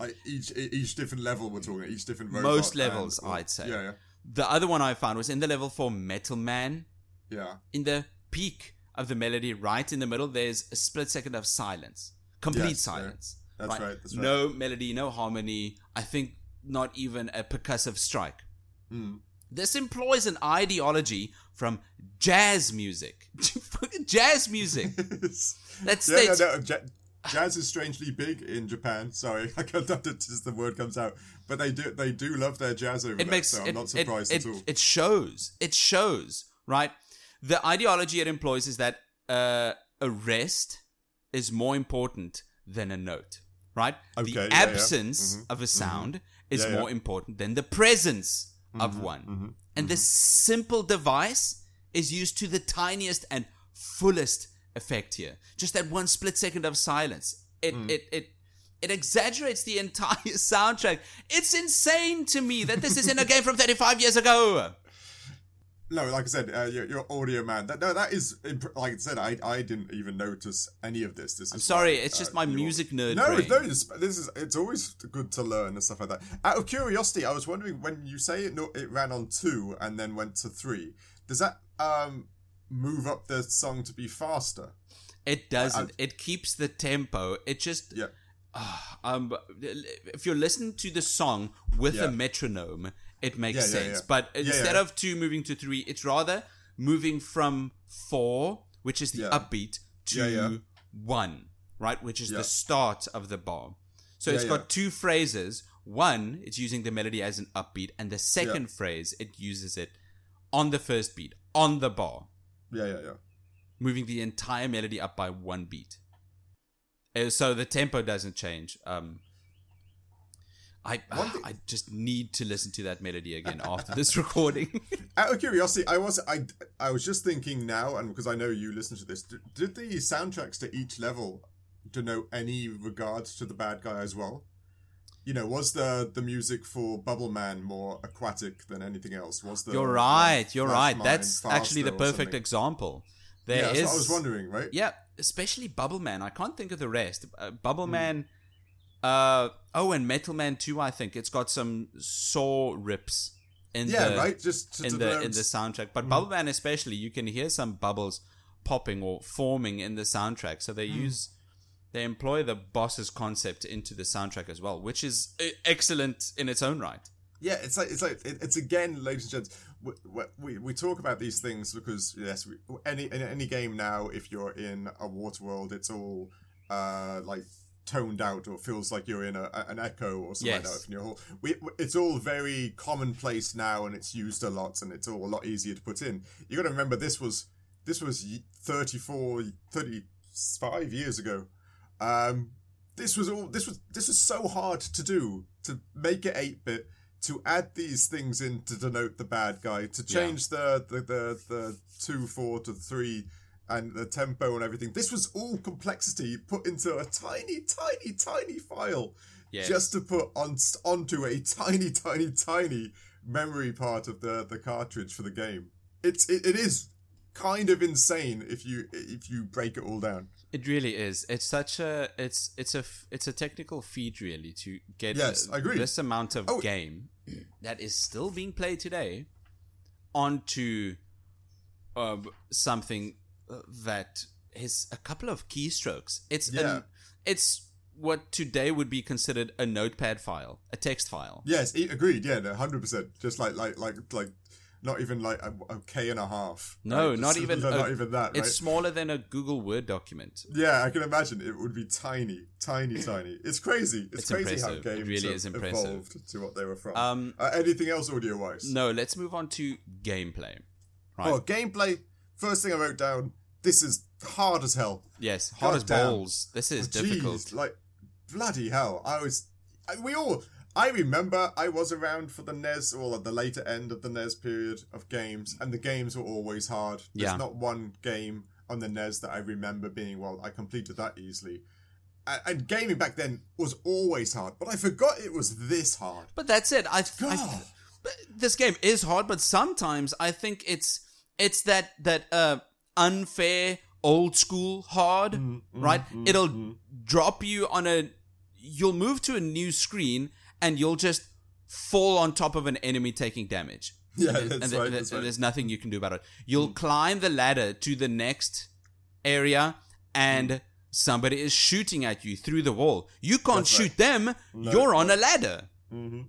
Like each each different level we're talking. Each different robot Most and- levels, or- I'd say. Yeah, yeah, The other one I found was in the level for Metal Man. yeah. In the peak of the melody, right in the middle, there's a split second of silence. Complete Yes, yeah. silence. That's right, that's right. No melody, no harmony. I think not even a percussive strike. Hmm. This employs an ideology from jazz music. (laughs) jazz music. (laughs) That yeah, no, no, ja- jazz is strangely big in Japan. Sorry, (laughs) I can't not just the word comes out, but they do they do love their jazz over it there. makes so I'm it, not surprised it, at all. it shows it shows right the ideology it employs is that uh, a rest is more important than a note right Okay, the yeah, yeah. absence of a sound is Yeah, yeah. more important than the presence Mm-hmm, of one and this simple device is used to the tiniest and fullest effect here just that one split second of silence it Mm. it it it exaggerates the (laughs) entire soundtrack. It's insane to me that this is in a game from 35 years ago. No, like I said, uh, audio man. That, no, that is imp- like I said. I, I didn't even notice any of this. This is Sorry, it's just uh, my your- music nerd No, brain. it's very, this is it's always good to learn and stuff like that. Out of curiosity, I was wondering when you say it no, it ran on two and then went to three. Does that um move up the song to be faster? It doesn't. it keeps the tempo. It just Yeah. um if you're listening to the song with Yeah. a metronome, it makes Yeah, sense. yeah. But Yeah, instead yeah. of 2 moving to 3, it's rather moving from 4, which is the upbeat to. 1, right, which is the start of the bar. So it's got two phrases. One, it's using the melody as an upbeat, and the second phrase, it uses it on the first beat, on the bar, Yeah, yeah, yeah. moving the entire melody up by one beat. Uh, So the tempo doesn't change. Um, I I just need to listen to that melody again after this (laughs) recording. (laughs) Out of curiosity, I was I I was just thinking now, and because I know you listen to this, did, did the soundtracks to each level denote any regard to the bad guy as well? You know, was the the music for Bubble Man more aquatic than anything else? Was the You're right. You're right. Mine That's actually the perfect example. Yeah, There that's is. I was wondering, right? Yeah, especially Bubble Man. I can't think of the rest. Uh. Bubble Man. Uh, oh, and Metal Man 2, I think. It's got some saw rips in Yeah, the right. Just to in the denote- in the soundtrack. But Bubble Man especially, you can hear some bubbles popping or forming in the soundtrack. So they Hmm. use they employ the boss's concept into the soundtrack as well, which is uh, excellent in its own right. Yeah, it's like it's like it's again, ladies and gents. We, we, we talk about these things because yes, we, any in any game now, if you're in a water world, it's all uh like toned out or feels like you're in a, an echo or something like Yes. that. In your whole, we, it's all very commonplace now, and it's used a lot, and it's all a lot easier to put in. You got to remember this was this was y- 34, 35 years ago. Um, this was all this was this was so hard to do to make it 8-bit to add these things in to denote the bad guy to change the, the the the 2 4 to 3 and the tempo and everything this was all complexity put into a tiny tiny tiny file Yes. just to put on onto a tiny tiny tiny memory part of the the cartridge for the game it's it, it is kind of insane if you if you break it all down It really is. It's such a it's it's a it's a technical feat really to get Yes, I agree. this amount of Oh. game that is still being played today onto uh, something that is a couple of keystrokes. It's Yeah. an, it's what today would be considered a notepad file, a text file. Yes, agreed. Yeah, no, hundred percent. Just like like like like not even like a, a k and a half. No, right? not Just- (laughs) even not a- even that. Right? It's smaller than a Google Word document. Yeah, I can imagine it would be tiny, tiny, tiny. It's crazy. It's, It's crazy how impressive. It games really have is impressive. evolved to what they were from. Um, uh, anything else audio wise? No, let's move on to gameplay. Right. Oh, gameplay. First thing I wrote down. This is hard as hell. yes, hard as goddamn. balls. This is Jeez, difficult. like bloody hell! I was, I, we all. I remember I was around for the NES or at the later end of the NES period of games, and the games were always hard. There's Yeah. not one game on the NES that I remember being well. I completed that easily, and, and gaming back then was always hard. But I forgot it was this hard. But that's it. I, I God. this game is hard, but sometimes I think it's it's that that uh unfair old school hard, Mm, mm right? Mm, mm, It'll drop you on a you'll move to a new screen and you'll just fall on top of an enemy taking damage. (laughs) Yeah, and, that's and right. th- That's and right. there's nothing you can do about it. You'll climb the ladder to the next area and somebody is shooting at you through the wall. You can't That's right. shoot them. You're on a ladder. Mm-hmm.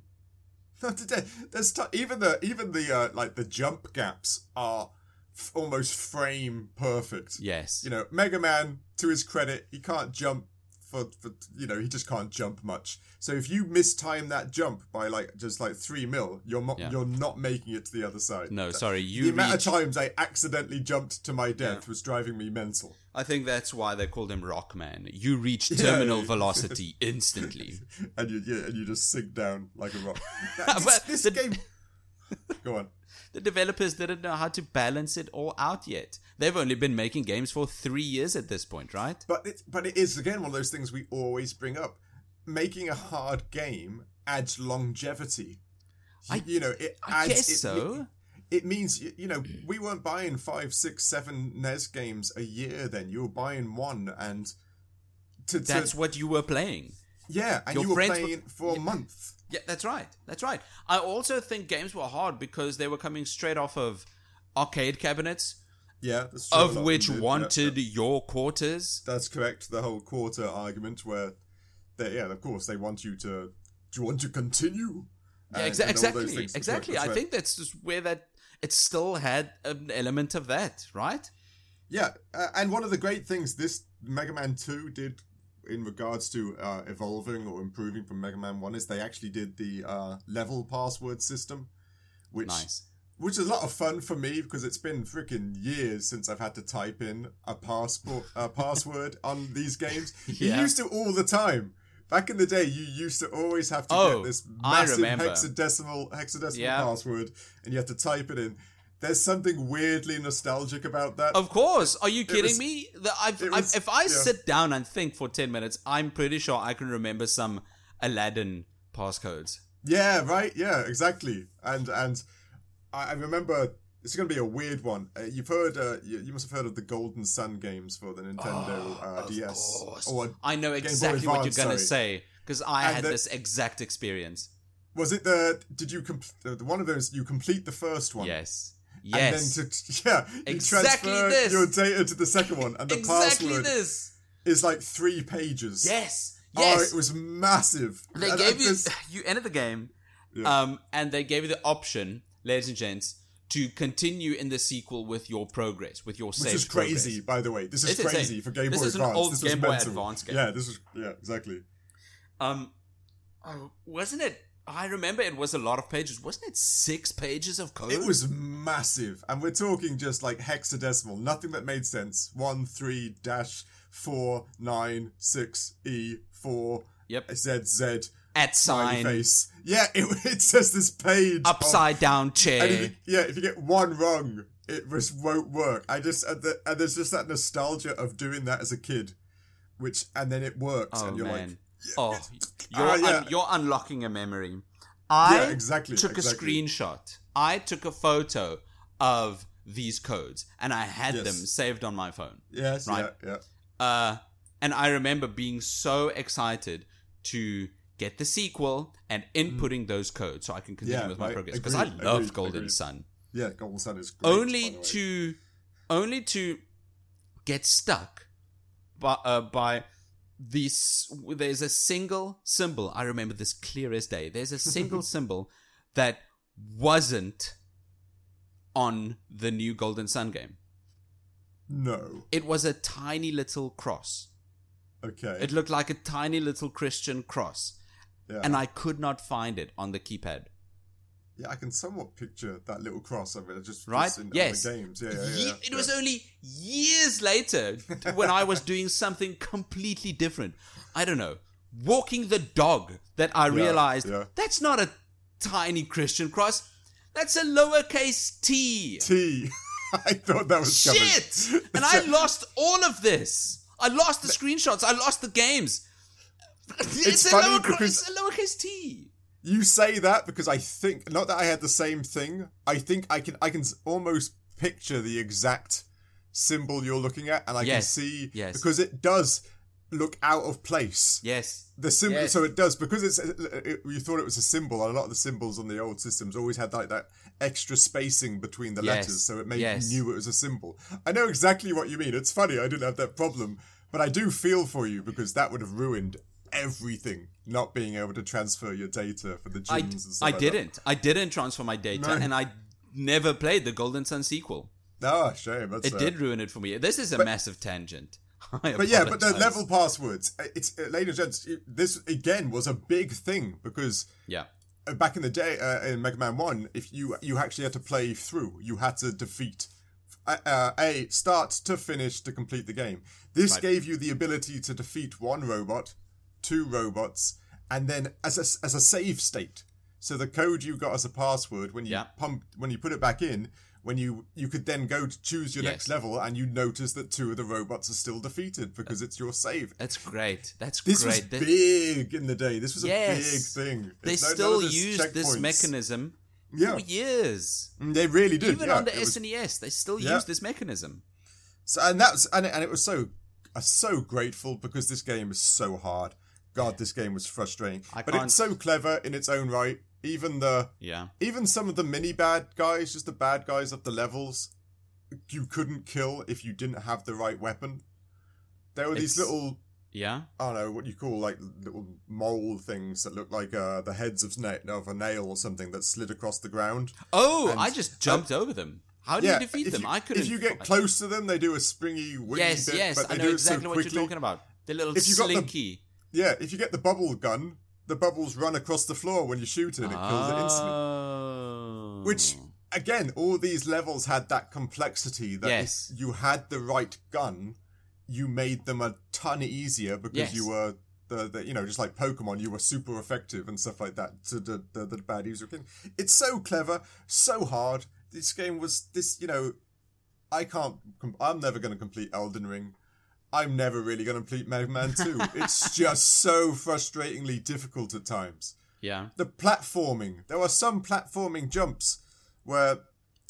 (laughs) Today. There's t- even the even the uh, like the jump gaps are f- almost frame perfect. Yes. You know, Mega Man, to his credit, he can't jump for, for you know, he just can't jump much. So if you mistime that jump by like just like three mil, you're not Yeah. you're not making it to the other side. No, sorry. you. the You amount of times I accidentally jumped to my death Yeah. was driving me mental. I think that's why they called him Rockman. You reach terminal yeah. (laughs) velocity instantly. (laughs) And you, you and you just sink down like a rock. (laughs) Now, this, But this the- game. Go on. The developers didn't know how to balance it all out yet. They've only been making games for three years at this point, right? But it, but it is again one of those things we always bring up. Making a hard game adds longevity. I- you know, it I adds. guess it, so. It means you you know we weren't buying five, six, seven NES games a year. Then you were buying one, and to, to That's what you were playing. Yeah, and your you were friends were- playing for a month. Yeah, that's right. That's right. I also think games were hard because they were coming straight off of arcade cabinets, Yeah. Of which wanted yeah. your quarters. That's correct. The whole quarter argument, where they, yeah, of course they want you to. Do you want to continue? Yeah, And- exa- and exactly. Exactly. I think that's just where that it still had an element of that, right? Yeah, uh, and one of the great things this Mega Man 2 did in regards to uh, evolving or improving from Mega Man 1 is they actually did the uh, level password system, which Nice. which is a lot of fun for me because it's been freaking years since I've had to type in a passport a password (laughs) on these games. Yeah. You used to all the time. Back in the day, you used to always have to Oh, get this massive hexadecimal hexadecimal Yeah. password, and you have to type it in. There's something weirdly nostalgic about that. Of course. Are you kidding was- me? The, I've, it I've, if I yeah. sit down and think for 10 minutes, I'm pretty sure I can remember some Aladdin passcodes. Yeah, right. Yeah, exactly. And and I, I remember it's going to be a weird one. Uh, you've heard, uh, you, you must have heard of the Golden Sun games for the Nintendo (gasps) uh, DS. Or I know exactly what you're going to say because I And had the- this exact experience. was it the? Did you complete one of those? You complete the first one. Yes. And Yes. then to (laughs) yeah, you Exactly transfer this. your data to the second one, and the exactly password this. is like three pages. Yes. Oh, Yes. it was massive. they And gave you, just- (laughs) you entered the game, Yeah. um, and they gave you the option, ladies and gents, to continue in the sequel with your progress, with your Which saved is crazy, progress. by the way. This is It's insane. crazy for Game This Boy is an Advance. old this Game Boy mental. Advance game. Yeah, this was yeah, exactly. Um, oh, wasn't it? I remember it was a lot of pages. Wasn't it six pages of code? It was massive, and we're talking just like hexadecimal, nothing that made sense. One three dash four nine six e four Yep. z z At sign, face. Yeah, (laughs) it, it says this page of- upside down and if chair. you, yeah, if you get one wrong, it just won't work. I just and, the, and there's just that nostalgia of doing that as a kid, which and then it works, Oh and you're man. like, oh, you're, Ah, yeah. un- you're unlocking a memory. I Yeah, exactly, took exactly. a screenshot. I took a photo of these codes and I had Yes. them saved on my phone. yes, Right. yeah, yeah. Uh, and I remember being so excited to get the sequel and inputting those codes so I can continue Mm. Yeah, with my right. progress because I loved agreed, Golden agreed. Sun. Yeah, Golden Sun is great, only to only to get stuck by uh, by this there's a single symbol i remember this clear as day there's a single (laughs) symbol that wasn't on the new golden sun game no. it was a tiny little cross Okay. it looked like a tiny little christian cross yeah. and i could not find it on the keypad yeah, I can somewhat picture that little cross. It just right? just in yes. other games. Yeah, yeah, Ye- yeah, it yeah. was only years later (laughs) when I was doing something completely different. I don't know, walking the dog that I realized that's not a tiny Christian cross. That's a lowercase t. T. (laughs) I thought that was coming. Shit! (laughs) And I lost all of this. I lost the screenshots. I lost the games. It's, a, lower, it's a lowercase t. You say that because I think not that I had the same thing. I think I can I can almost picture the exact symbol you're looking at, and I can see yes. because it does look out of place. Yes. The symbol, Yes. so it does because it's. It, you thought it was a symbol. A lot of the symbols on the old systems always had like that extra spacing between the Yes, letters, so it made yes. you knew it was a symbol. I know exactly what you mean. It's funny. I didn't have that problem, but I do feel for you because that would have ruined everything. Not being able to transfer your data for the gyms I, and stuff I like didn't. I didn't transfer my data, No. and I never played the Golden Sun sequel. Oh, shame. That's, It did ruin it for me. This is a massive tangent. (laughs) But yeah, but the level passwords. uh, It's uh, ladies and gents. it- This again was a big thing because Yeah. uh, back in the day uh, in Mega Man One, if you you actually had to play through, you had to defeat uh, uh, a start to finish to complete the game. This Right. gave you the ability to defeat one robot, two robots, and then as a as a save state. So the code you got as a password when you Yeah. pump when you put it back in. When you you could then go to choose your Yes. next level, and you notice that two of the robots are still defeated because it's your save. That's great. That's This great. was This- big in the day. This was Yes. a big thing. they It's still this used this mechanism Yeah, for years. Mm, they really did. Even yeah. on the It was- SNES, they still Yeah. use this mechanism. so, and that's and it, and it was so I'm so grateful because this game is so hard. God, this game was frustrating, I but can't- it's so clever in its own right. Even the Yeah. even some of the mini bad guys, just the bad guys of the levels, you couldn't kill if you didn't have the right weapon. There were these little Yeah. I don't know what you call like little mole things that look like uh, the heads of, sna- of a nail or something that slid across the ground. Oh, And- I just jumped over them. How do you defeat them? you- I couldn't. If you get close to them, they do a springy, Yes, bit, yes, but I they know do it so exactly what you're talking about. The little If you got the- slinky. Yeah, if you get the bubble gun, the bubbles run across the floor when you shoot it and it kills it instantly. Oh. Which, again, all these levels had that complexity that Yes. if you had the right gun, you made them a ton easier because Yes. you were. The, the, you know, just like Pokemon, you were super effective and stuff like that to the, the, the bad user. It's so clever, so hard. this game was this. You know, I can't. I'm never going to complete Elden Ring. I'm never really going to complete Mega Man Two. (laughs) it's just so frustratingly difficult at times. Yeah. The platforming. There are some platforming jumps where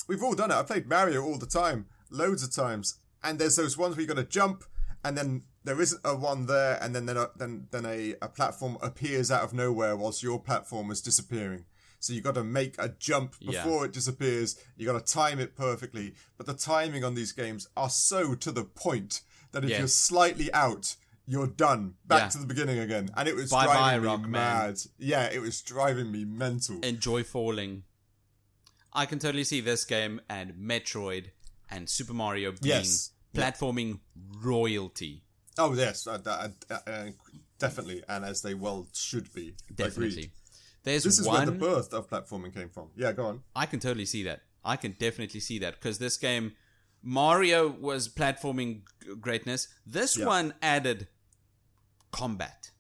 we've all done it. I played Mario all the time, loads of times, and there's those ones where you got to jump, and then there isn't a one there, and then then a, then then a, a platform appears out of nowhere whilst your platform is disappearing. So you got to make a jump Yeah. before it disappears. You got to time it perfectly. But the timing on these games are so to the point that if Yes. you're slightly out, you're done. Back Yeah. to the beginning again. And it was Bye-bye, driving me Rockman. mad. Yeah, it was driving me mental. Enjoy falling. I can totally see this game and Metroid and Super Mario being Yes. platforming royalty. Oh yes, uh, uh, uh, definitely, and as they well should be. Definitely. Agreed. There's This is one where the birth of platforming came from. Yeah, go on. I can totally see that. I can definitely see that because this game, Mario was platforming greatness. This Yeah. one added combat,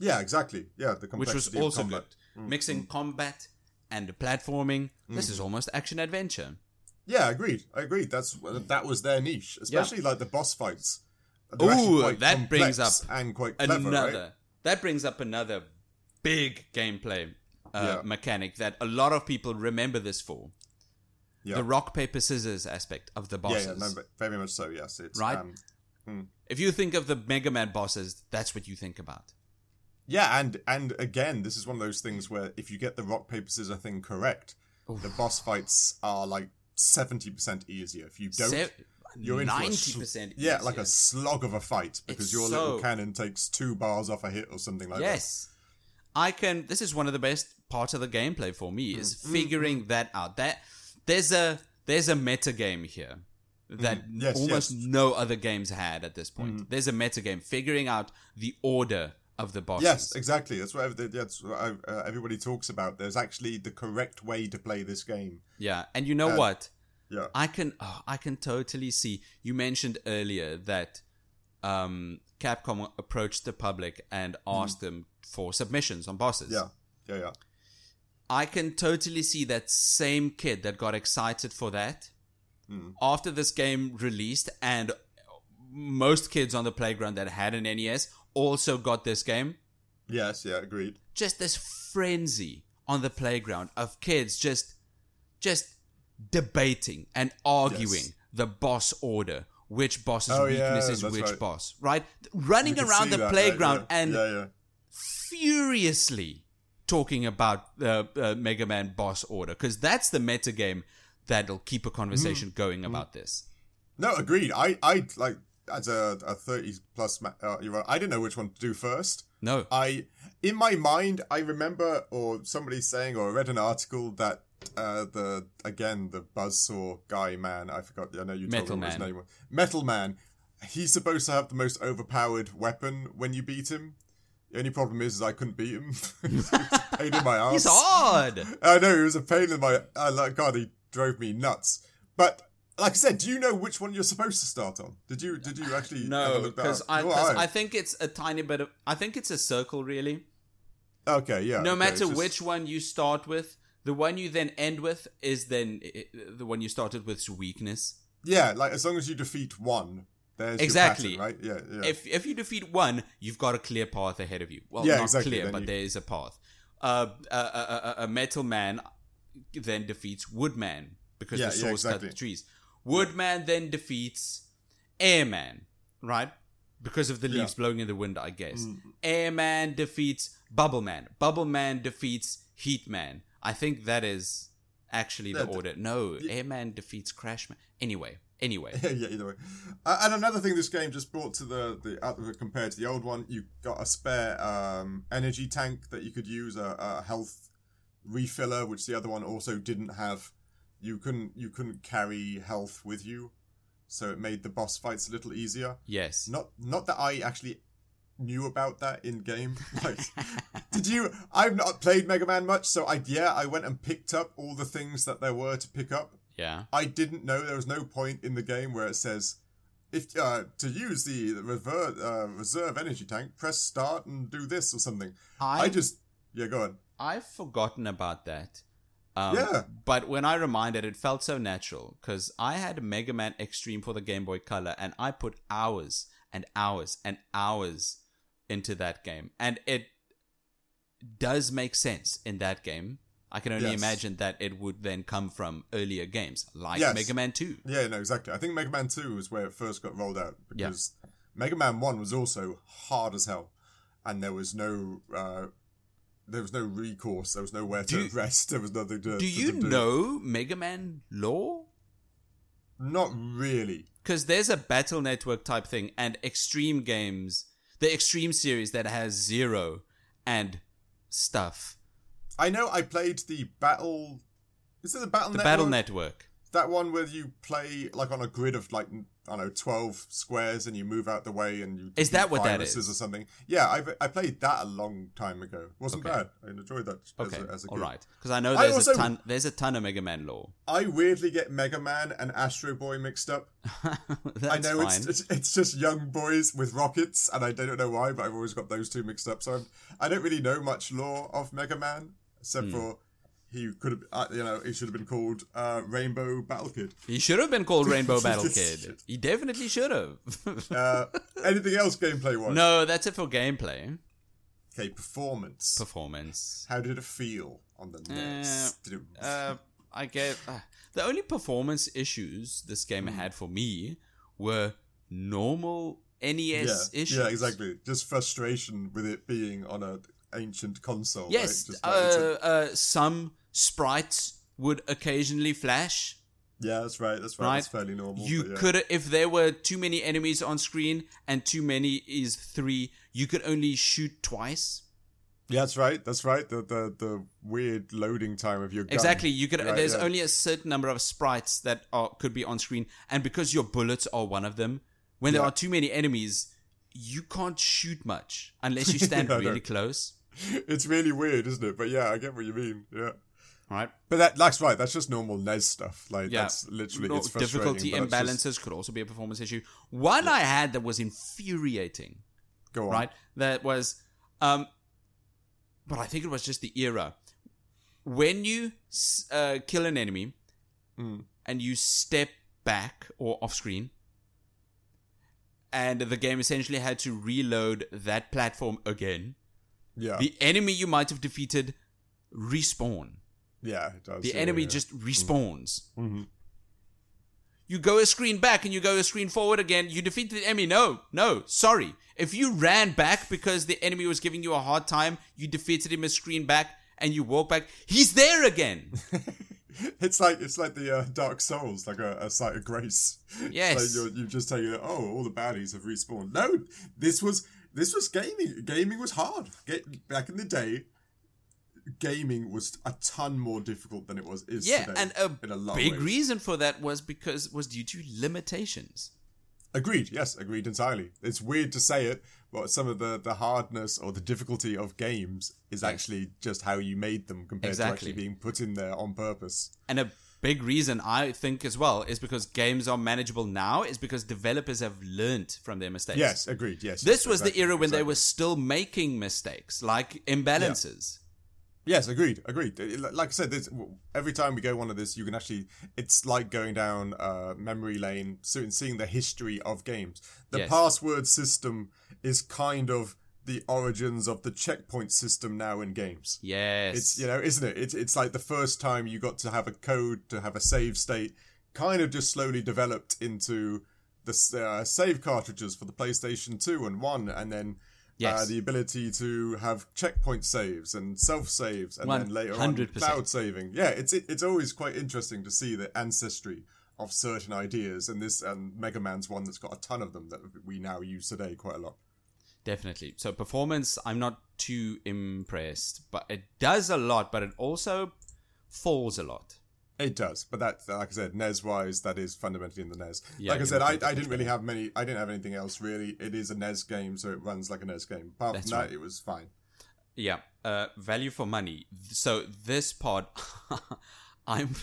Yeah, exactly. Yeah, the which was also combat. good. Mm, Mixing mm. combat and platforming. This mm. is almost action adventure. Yeah, agreed. I agreed. That's uh, that was their niche, especially like the boss fights. Ooh, that brings up and quite clever, another. right? That brings up another big gameplay uh, Yeah. mechanic that a lot of people remember this for. Yeah. The rock paper scissors aspect of the bosses. yeah, no, very much so. Yes, it's Right? Um, If you think of the Mega Man bosses, that's what you think about. yeah, and and again, this is one of those things where if you get the rock paper scissors thing correct, the boss fights are like seventy percent easier. If you don't, Se- you're in ninety sl- percent. Yeah, like a slog of a fight because It's your so- little cannon takes two bars off a hit or something like that. yes. I can. This is one of the best parts of the gameplay for me is Mm. figuring that out. That there's a there's a meta game here that Mm. Yes, almost yes. Mm. no other games had at this point. There's a meta game figuring out the order of the bosses. Yes, exactly. That's what, that's what uh, everybody talks about. There's actually the correct way to play this game. Yeah, and you know Uh, what? Yeah. I can oh, I can totally see. You mentioned earlier that um, Capcom approached the public and asked them for submissions on bosses. Mm. Yeah. Yeah, yeah. I can totally see that same kid that got excited for that hmm. after this game released, and most kids on the playground that had an NES also got this game. Yes, yeah, agreed. Just this frenzy on the playground of kids just, just debating and arguing Yes. the boss order, which boss's Oh, yeah, is which right. boss, right? Running around the that, right? playground Yeah, and yeah. furiously talking about the uh, Mega Man boss order because that's the meta game that'll keep a conversation going about this. No, agreed. I, I like as a, a thirty plus. Uh, you're. I didn't know which one to do first. No, I, in my mind, I remember, or somebody saying, or I read an article that uh, the again the buzzsaw guy man. I forgot. I know you told Metal me his name was. Metal Man. He's supposed to have the most overpowered weapon when you beat him. The only problem is, is I couldn't beat him. (laughs) It was a (laughs) pain in my ass. he's odd. I know it was a pain in my. I like God, he drove me nuts. But like I said, do you know which one you're supposed to start on? Did you did you actually have a No, look because? I, Nor 'cause I. I think it's a tiny bit of. I think it's a circle, really. okay, yeah. No okay, matter just- which one you start with, the one you then end with is then i- i- the one you started with's weakness. Yeah, like as long as you defeat one, there's Exactly. Pattern, right? Yeah, yeah. If if you defeat one, you've got a clear path ahead of you. Well, Yeah, not exactly, clear, then but you- there is a path. Uh, a, a, a, a metal man then defeats Woodman because Yeah, the yeah, saws exactly. cut the trees. Woodman then defeats Airman, right? Because of the leaves Yeah. blowing in the wind, I guess. Mm. Airman defeats Bubble Man. Bubble Man defeats Heat Man. I think that is actually the Yeah, order. No, Airman defeats Crash Man. Anyway, anyway. (laughs) yeah, either way. Uh, and another thing this game just brought to the the uh, compared to the old one, you got a spare um, energy tank that you could use a, a health refiller, which the other one also didn't have. You couldn't you couldn't carry health with you, so it made the boss fights a little easier. Yes. Not not that I actually knew about that in game. (laughs) Like, did you? I've not played Mega Man much, so I yeah I went and picked up all the things that there were to pick up. Yeah. I didn't know there was no point in the game where it says if uh, to use the rever- uh, reserve energy tank, press start and do this or something. I, I just yeah, go on. I've forgotten about that. Um, Yeah. But when I reminded, it felt so natural because I had Mega Man Xtreme for the Game Boy Color, and I put hours and hours and hours into that game, and it does make sense in that game. I can only Yes. imagine that it would then come from earlier games like Yes. Mega Man Two. Yeah, no, exactly. I think Mega Man 2 was where it first got rolled out because Mega Man 1 was also hard as hell. And there was no uh, there was no recourse, there was nowhere to you- (laughs) rest, there was nothing to Do to- you do. know Mega Man lore? Not really. because there's a battle network type thing and extreme games the extreme series that has zero and stuff I know I played the Battle Is it the Battle the Network? battle network That one where you play like on a grid of like I don't know twelve squares and you move out the way and you Is that what that is or something? Yeah, I I played that a long time ago. It wasn't Okay. bad. I enjoyed that. okay as a, as a all right because i know I there's also- a ton there's a ton of mega man lore I weirdly get Mega Man and Astro Boy mixed up. (laughs) that's I know fine it's, it's it's just young boys with rockets, and I don't know why, but I've always got those two mixed up. So I'm, I don't really know much lore of Mega Man except Hmm. for he could have, uh, you know, he should have been called uh, Rainbow Battle Kid. he should have been called (laughs) rainbow battle kid he definitely should have (laughs) Uh, anything else gameplay wise? no that's it for gameplay Okay, performance. performance How did it feel on the NES? Did uh, I get uh, the only performance issues this game Hmm. had for me were normal NES yeah, issues. yeah, exactly. Just frustration with it being on a ancient console. Yes, right? Just like it's a- uh, uh, some sprites would occasionally flash. yeah, that's right. That's right. right. That's fairly normal. You yeah. could, if there were too many enemies on screen and too many is three, you could only shoot twice. Yeah, that's right. That's right. The the the weird loading time of your gun. Exactly. You could. Right, there's yeah. only a certain number of sprites that are could be on screen, and because your bullets are one of them, when there are too many enemies, you can't shoot much unless you (laughs) stand Yeah, really close. (laughs) It's really weird, isn't it? But yeah, I get what you mean. Yeah. Right. But that that's right. That's just normal NES stuff. Like Yeah. that's literally No, it's frustrating. difficulty imbalances just- could also be a performance issue. One I had that was infuriating. go on. right? That was, um, but I think it was just the era. When you uh, kill an enemy Mm. and you step back or off screen, and the game essentially had to reload that platform again, Yeah. the enemy you might have defeated respawn. yeah. It does. The yeah, enemy yeah. just respawns. Mhm. You go a screen back and you go a screen forward again. You defeat the enemy. No, no, sorry. If you ran back because the enemy was giving you a hard time, you defeated him a screen back and you walk back, he's there again. (laughs) It's like it's like the uh, Dark Souls, like a, a site of grace. Yes. (laughs) like you're, you've just taken. Oh, all the baddies have respawned. No, this was this was gaming. Gaming was hard. Get, back in the day, gaming was a ton more difficult than it was is yeah, today. and a a big ways. reason for that was because was due to limitations. Agreed. Yes, agreed entirely. It's weird to say it, but some of the the hardness or the difficulty of games is actually just how you made them compared to actually being put in there on purpose. And a big reason I think as well is because games are manageable now is because developers have learnt from their mistakes. Yes, agreed. Yes. This yes, was the era when they were still making mistakes, like imbalances. Yes, agreed, agreed. Like I said, this, every time we go one of this, you can actually. It's like going down uh, memory lane, and seeing the history of games. The Yes. password system is kind of the origins of the checkpoint system now in games. Yes. It's you know, isn't it? It's it's like the first time you got to have a code to have a save state, kind of just slowly developed into the uh, save cartridges for the PlayStation Two and One, and then. Uh, the ability to have checkpoint saves and self saves, and then later on cloud saving. Yeah, it's it, it's always quite interesting to see the ancestry of certain ideas, and this and Mega Man's one that's got a ton of them that we now use today quite a lot. Definitely. So performance, I'm not too impressed, but it does a lot, but it also falls a lot. It does, but that, like I said, NES wise, that is fundamentally in the NES. Yeah, like I said, I. I didn't really have many. I didn't have anything else really. It is a NES game, so it runs like a NES game. Apart That's from that, right. it was fine. Yeah. Uh, value for money. So this pod, (laughs) I'm,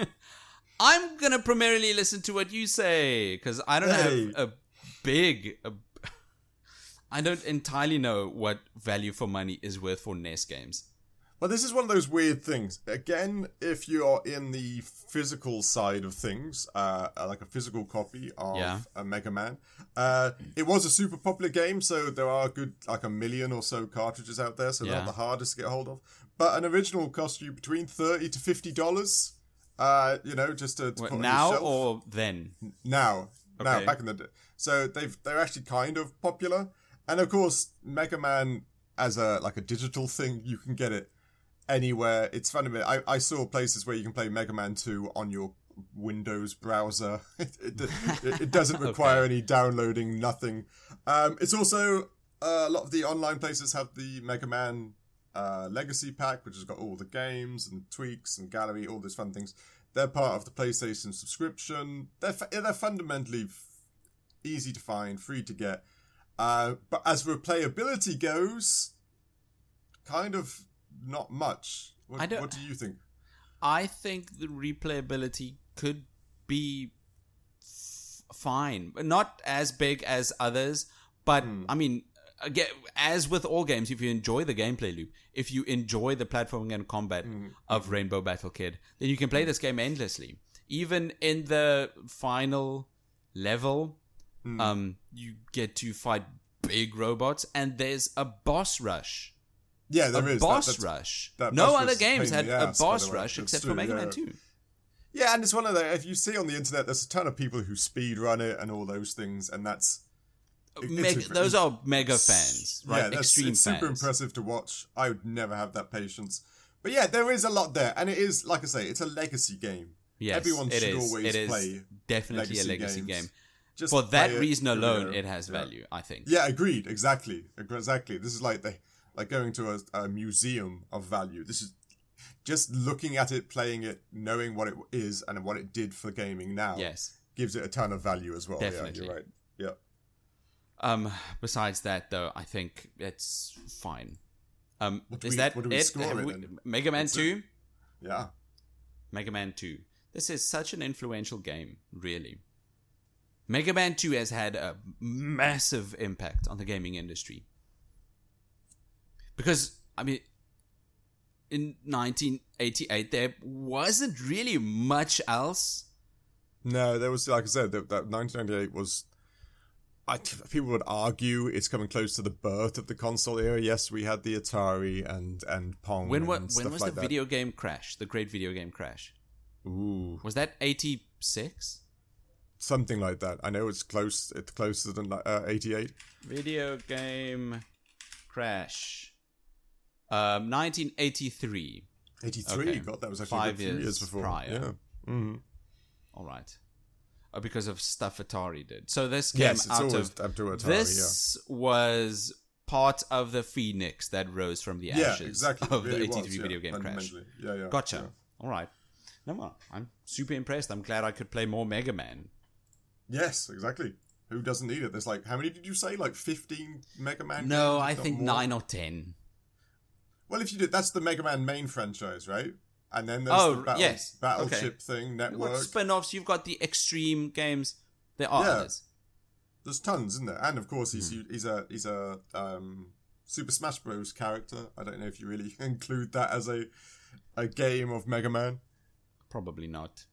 (laughs) I'm gonna primarily listen to what you say because I don't Hey. have a big. A, I don't entirely know what value for money is worth for NES games. Well, this is one of those weird things. Again, if you're in the physical side of things, uh, like a physical copy of Yeah. a Mega Man, uh, it was a super popular game, so there are good like a million or so cartridges out there, so Yeah. not the hardest to get hold of. But an original cost you between thirty to fifty dollars. Uh, you know, just to, to What, now or then? now now back in the day so they've they're actually kind of popular and of course mega man as a like a digital thing you can get it anywhere. It's funny i, I saw places where you can play mega man 2 on your windows browser. (laughs) It, it, it, it doesn't (laughs) require any downloading nothing. Um, it's also uh, a lot of the online places have the mega man uh, legacy pack which has got all the games and tweaks and gallery all those fun things. They're part of the PlayStation subscription. They're they're fundamentally f- easy to find, free to get. Uh, but as for playability goes, kind of not much. What, what do you think? I think the replayability could be f- fine, but not as big as others. But Hmm. I mean, again, as with all games, if you enjoy the gameplay loop, if you enjoy the platforming and combat Hmm. of Rainbow Battle Kid, then you can play this game endlessly. Even in the final level, Hmm. um, you get to fight big robots, and there's a boss rush Yeah, there a is. Boss that's- rush. that no boss other games had the a boss rush except true, for Mega Man 2. Yeah, and it's one of the. If you see on the internet, there's a ton of people who speed run it and all those things, and that's it- Meg- it's a- those are mega fans, right? Yeah, that's, Extreme it's fans. super impressive to watch. I would never have that patience. But yeah, there is a lot there, and it is like I say, it's a legacy game. Yes, Everyone should is. always It is play definitely a legacy legacy games. game. Just For that reason alone, it has Yeah. value, I think. Yeah, agreed. Exactly, exactly. This is like the like going to a, a museum of value. This is just looking at it, playing it, knowing what it is and what it did for gaming now. Yes. gives it a ton of value as well. Definitely. Yeah, you're right. Yeah. Um. Besides that, though, I think it's fine. Um. What is we- that what we it? score it we- Mega Man Two. Yeah. Mega Man 2. This is such an influential game, really. Mega Man 2 has had a massive impact on the gaming industry. Because, I mean, in 1988, there wasn't really much else. No, there was like I said that, that 1998 was. I, people would argue it's coming close to the birth of the console era. Yes, we had the Atari and and Pong. When, wa- and when was like the that. video game crash? The great video game crash? Ooh, Was that 86? Something like that. I know it's close. It's closer than uh, 88. Video game crash. Um, 1983. 83. Okay. God, that was actually Five years years before. prior. Yeah. hmm All right. Uh, because of stuff Atari did. So this came Yes, out of up to Atari. this was part of the phoenix that rose from the yeah. Yeah, ashes exactly. of really the 83 was, yeah, video game crash. Yeah, yeah. Gotcha. yeah. All right. No, well, I'm super impressed. I'm glad I could play more Mega Man. Yes, exactly. Who doesn't need it? There's like how many did you say? Like 15 Mega Man. Games? No, I think more? nine or ten. Well, if you did, that's the Mega Man main franchise, right? And then there's Oh, the battle, yes. Battleship Okay. thing, Network. spin-offs? You've got the extreme games. There are Yeah. others. There's tons, isn't there? And of course, he's Hmm. he's a he's a um, Super Smash Bros. character. I don't know if you really (laughs) include that as a a game of Mega Man. Probably not.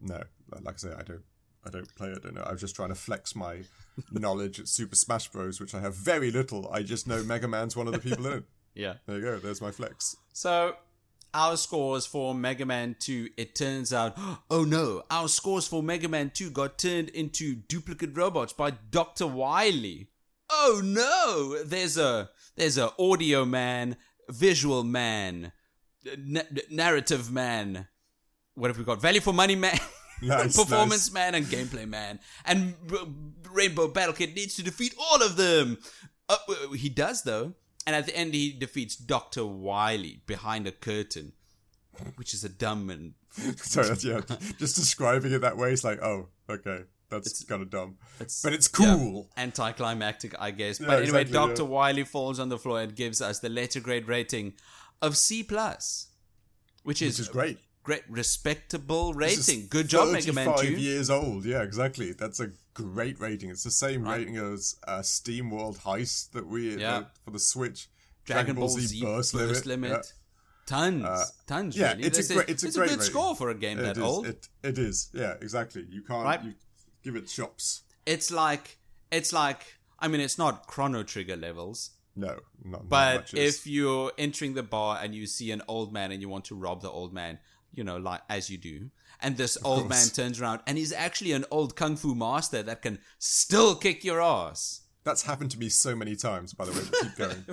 No, like I say, I don't. I don't play it. I don't know. I was just trying to flex my (laughs) knowledge at Super Smash Bros, which I have very little. I just know Mega Man's one of the people in it. (laughs) Yeah. There you go. There's my flex. So, our scores for Mega Man 2, it turns out, (gasps) oh no, our scores for Mega Man 2 got turned into duplicate robots by Dr. Wily. Oh no, there's a there's a audio man, visual man, na- narrative man. What have we got? Value for money man. (laughs) Nice, performance man and gameplay man and rainbow battle kid needs to defeat all of them uh, he does though and at the end he defeats dr wily behind a curtain which is a dumb and (laughs) Sorry, that's, yeah, just describing it that way, it's like, oh, okay, that's kind of dumb, it's but it's yeah, cool. anticlimactic i guess Yeah, but anyway exactly, dr yeah. wily falls on the floor and gives us the letter grade rating of c plus which is, Which is great. Great respectable rating good job mega man 2 35 years old. Yeah, exactly. That's a great rating. It's the same rating as uh, SteamWorld Heist that we Yeah. uh, for the Switch. dragon ball z, burst, limit, Yeah. Tons, tons. yeah, really. it's a great- it's a great good rating. score for a game It that is, old. It, it is. Yeah, exactly. You can't Right. you give it shops. it's like it's like I mean, it's not Chrono Trigger levels, No, not, but if you're entering the bar and you see an old man and you want to rob the old man, you know, like as you do, and this old man turns around and he's actually an old kung fu master that can still kick your ass. That's happened to me so many times, by the way. Keep (laughs) going.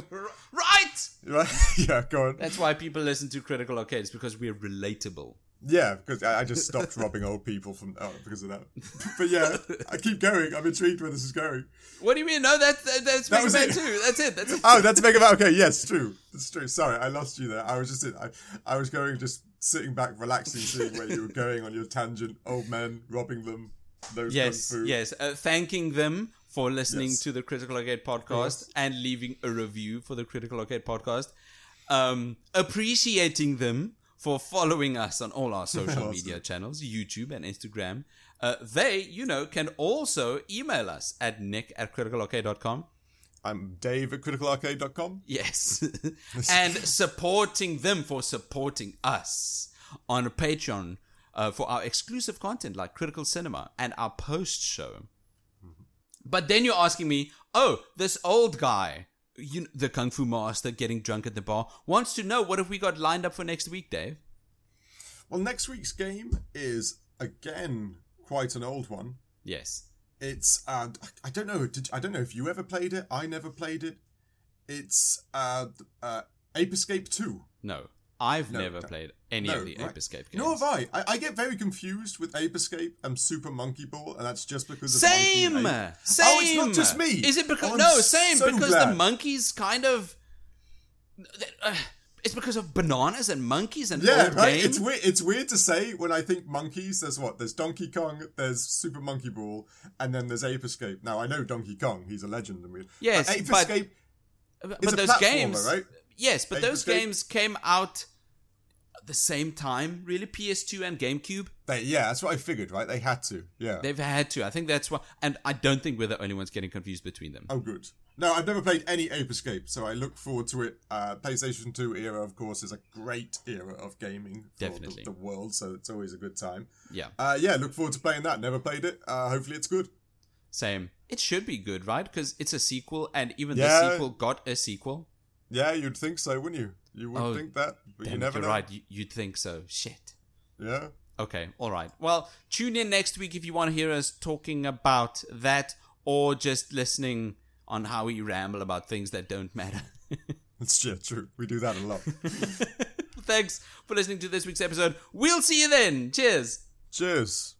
Right. right? (laughs) yeah, go on. That's why people listen to Critical Arcades because we're relatable. Yeah, because I, I just stopped robbing old people from oh, because of that. (laughs) But yeah, I keep going. I'm intrigued where this is going. What do you mean? No, that, that that's That Mega Man it. 2. That's it. That's it. Oh, that's Mega Man. Okay, yes, true. That's true. Sorry, I lost you there. I was just I, I was going just sitting back, relaxing, seeing where you were (laughs) going on your tangent. Old men robbing them. Those Yes, yes. Uh, thanking them for listening Yes. to the Critical Arcade podcast Yes. and leaving a review for the Critical Arcade podcast. Um, appreciating them for following us on all our social media channels, YouTube and Instagram. Uh, they, you know, can also email us at nick at criticalarcade.com. I'm Dave at criticalarcade.com. Yes. (laughs) and supporting them for supporting us on Patreon uh, for our exclusive content like Critical Cinema and our post show. But then you're asking me, oh, this old guy, you, the Kung Fu Master getting drunk at the bar, wants to know what have we got lined up for next week, Dave? Well, next week's game is again quite an old one. Yes. It's uh, I don't know. Did, I don't know if you ever played it. I never played it. It's uh, uh, Ape Escape Two. No. I've No, never no. played any No, of the right. Ape Escape games. Nor have I. I. I get very confused with Ape Escape and Super Monkey Ball, and that's just because of Same, Monkey and Ape. same. Oh, it's not just me. Is it because Oh, no? Same so because the monkeys kind of. Uh, it's because of bananas and monkeys and Yeah, right. game. It's weird. It's weird to say when I think monkeys. There's what? There's Donkey Kong. There's Super Monkey Ball, and then there's Ape Escape. Now I know Donkey Kong. He's a legend. And we, Yes, but Ape but- Escape. but those games, right? Yes, but Ape those Escape? games came out at the same time. Really, PS2 and GameCube. They, yeah, that's what I figured. Right? They had to. Yeah. They've had to. I think that's why. And I don't think we're the only ones getting confused between them. Oh, good. No, I've never played any Ape Escape, so I look forward to it. Uh, PlayStation 2 era, of course, is a great era of gaming for Definitely. The, the world, so it's always a good time. Yeah, Uh, yeah, look forward to playing that. Never played it. Uh, hopefully, it's good. same. It should be good, right? Because it's a sequel, and even Yeah. the sequel got a sequel. Yeah, you'd think so, wouldn't you? You would Oh, think that, but you never you're know. right. You'd think so. Shit. Yeah. Okay, all right. Well, tune in next week if you want to hear us talking about that or just listening on how we ramble about things that don't matter. (laughs) It's yeah, true. We do that a lot. (laughs) Thanks for listening to this week's episode. We'll see you then. Cheers. Cheers.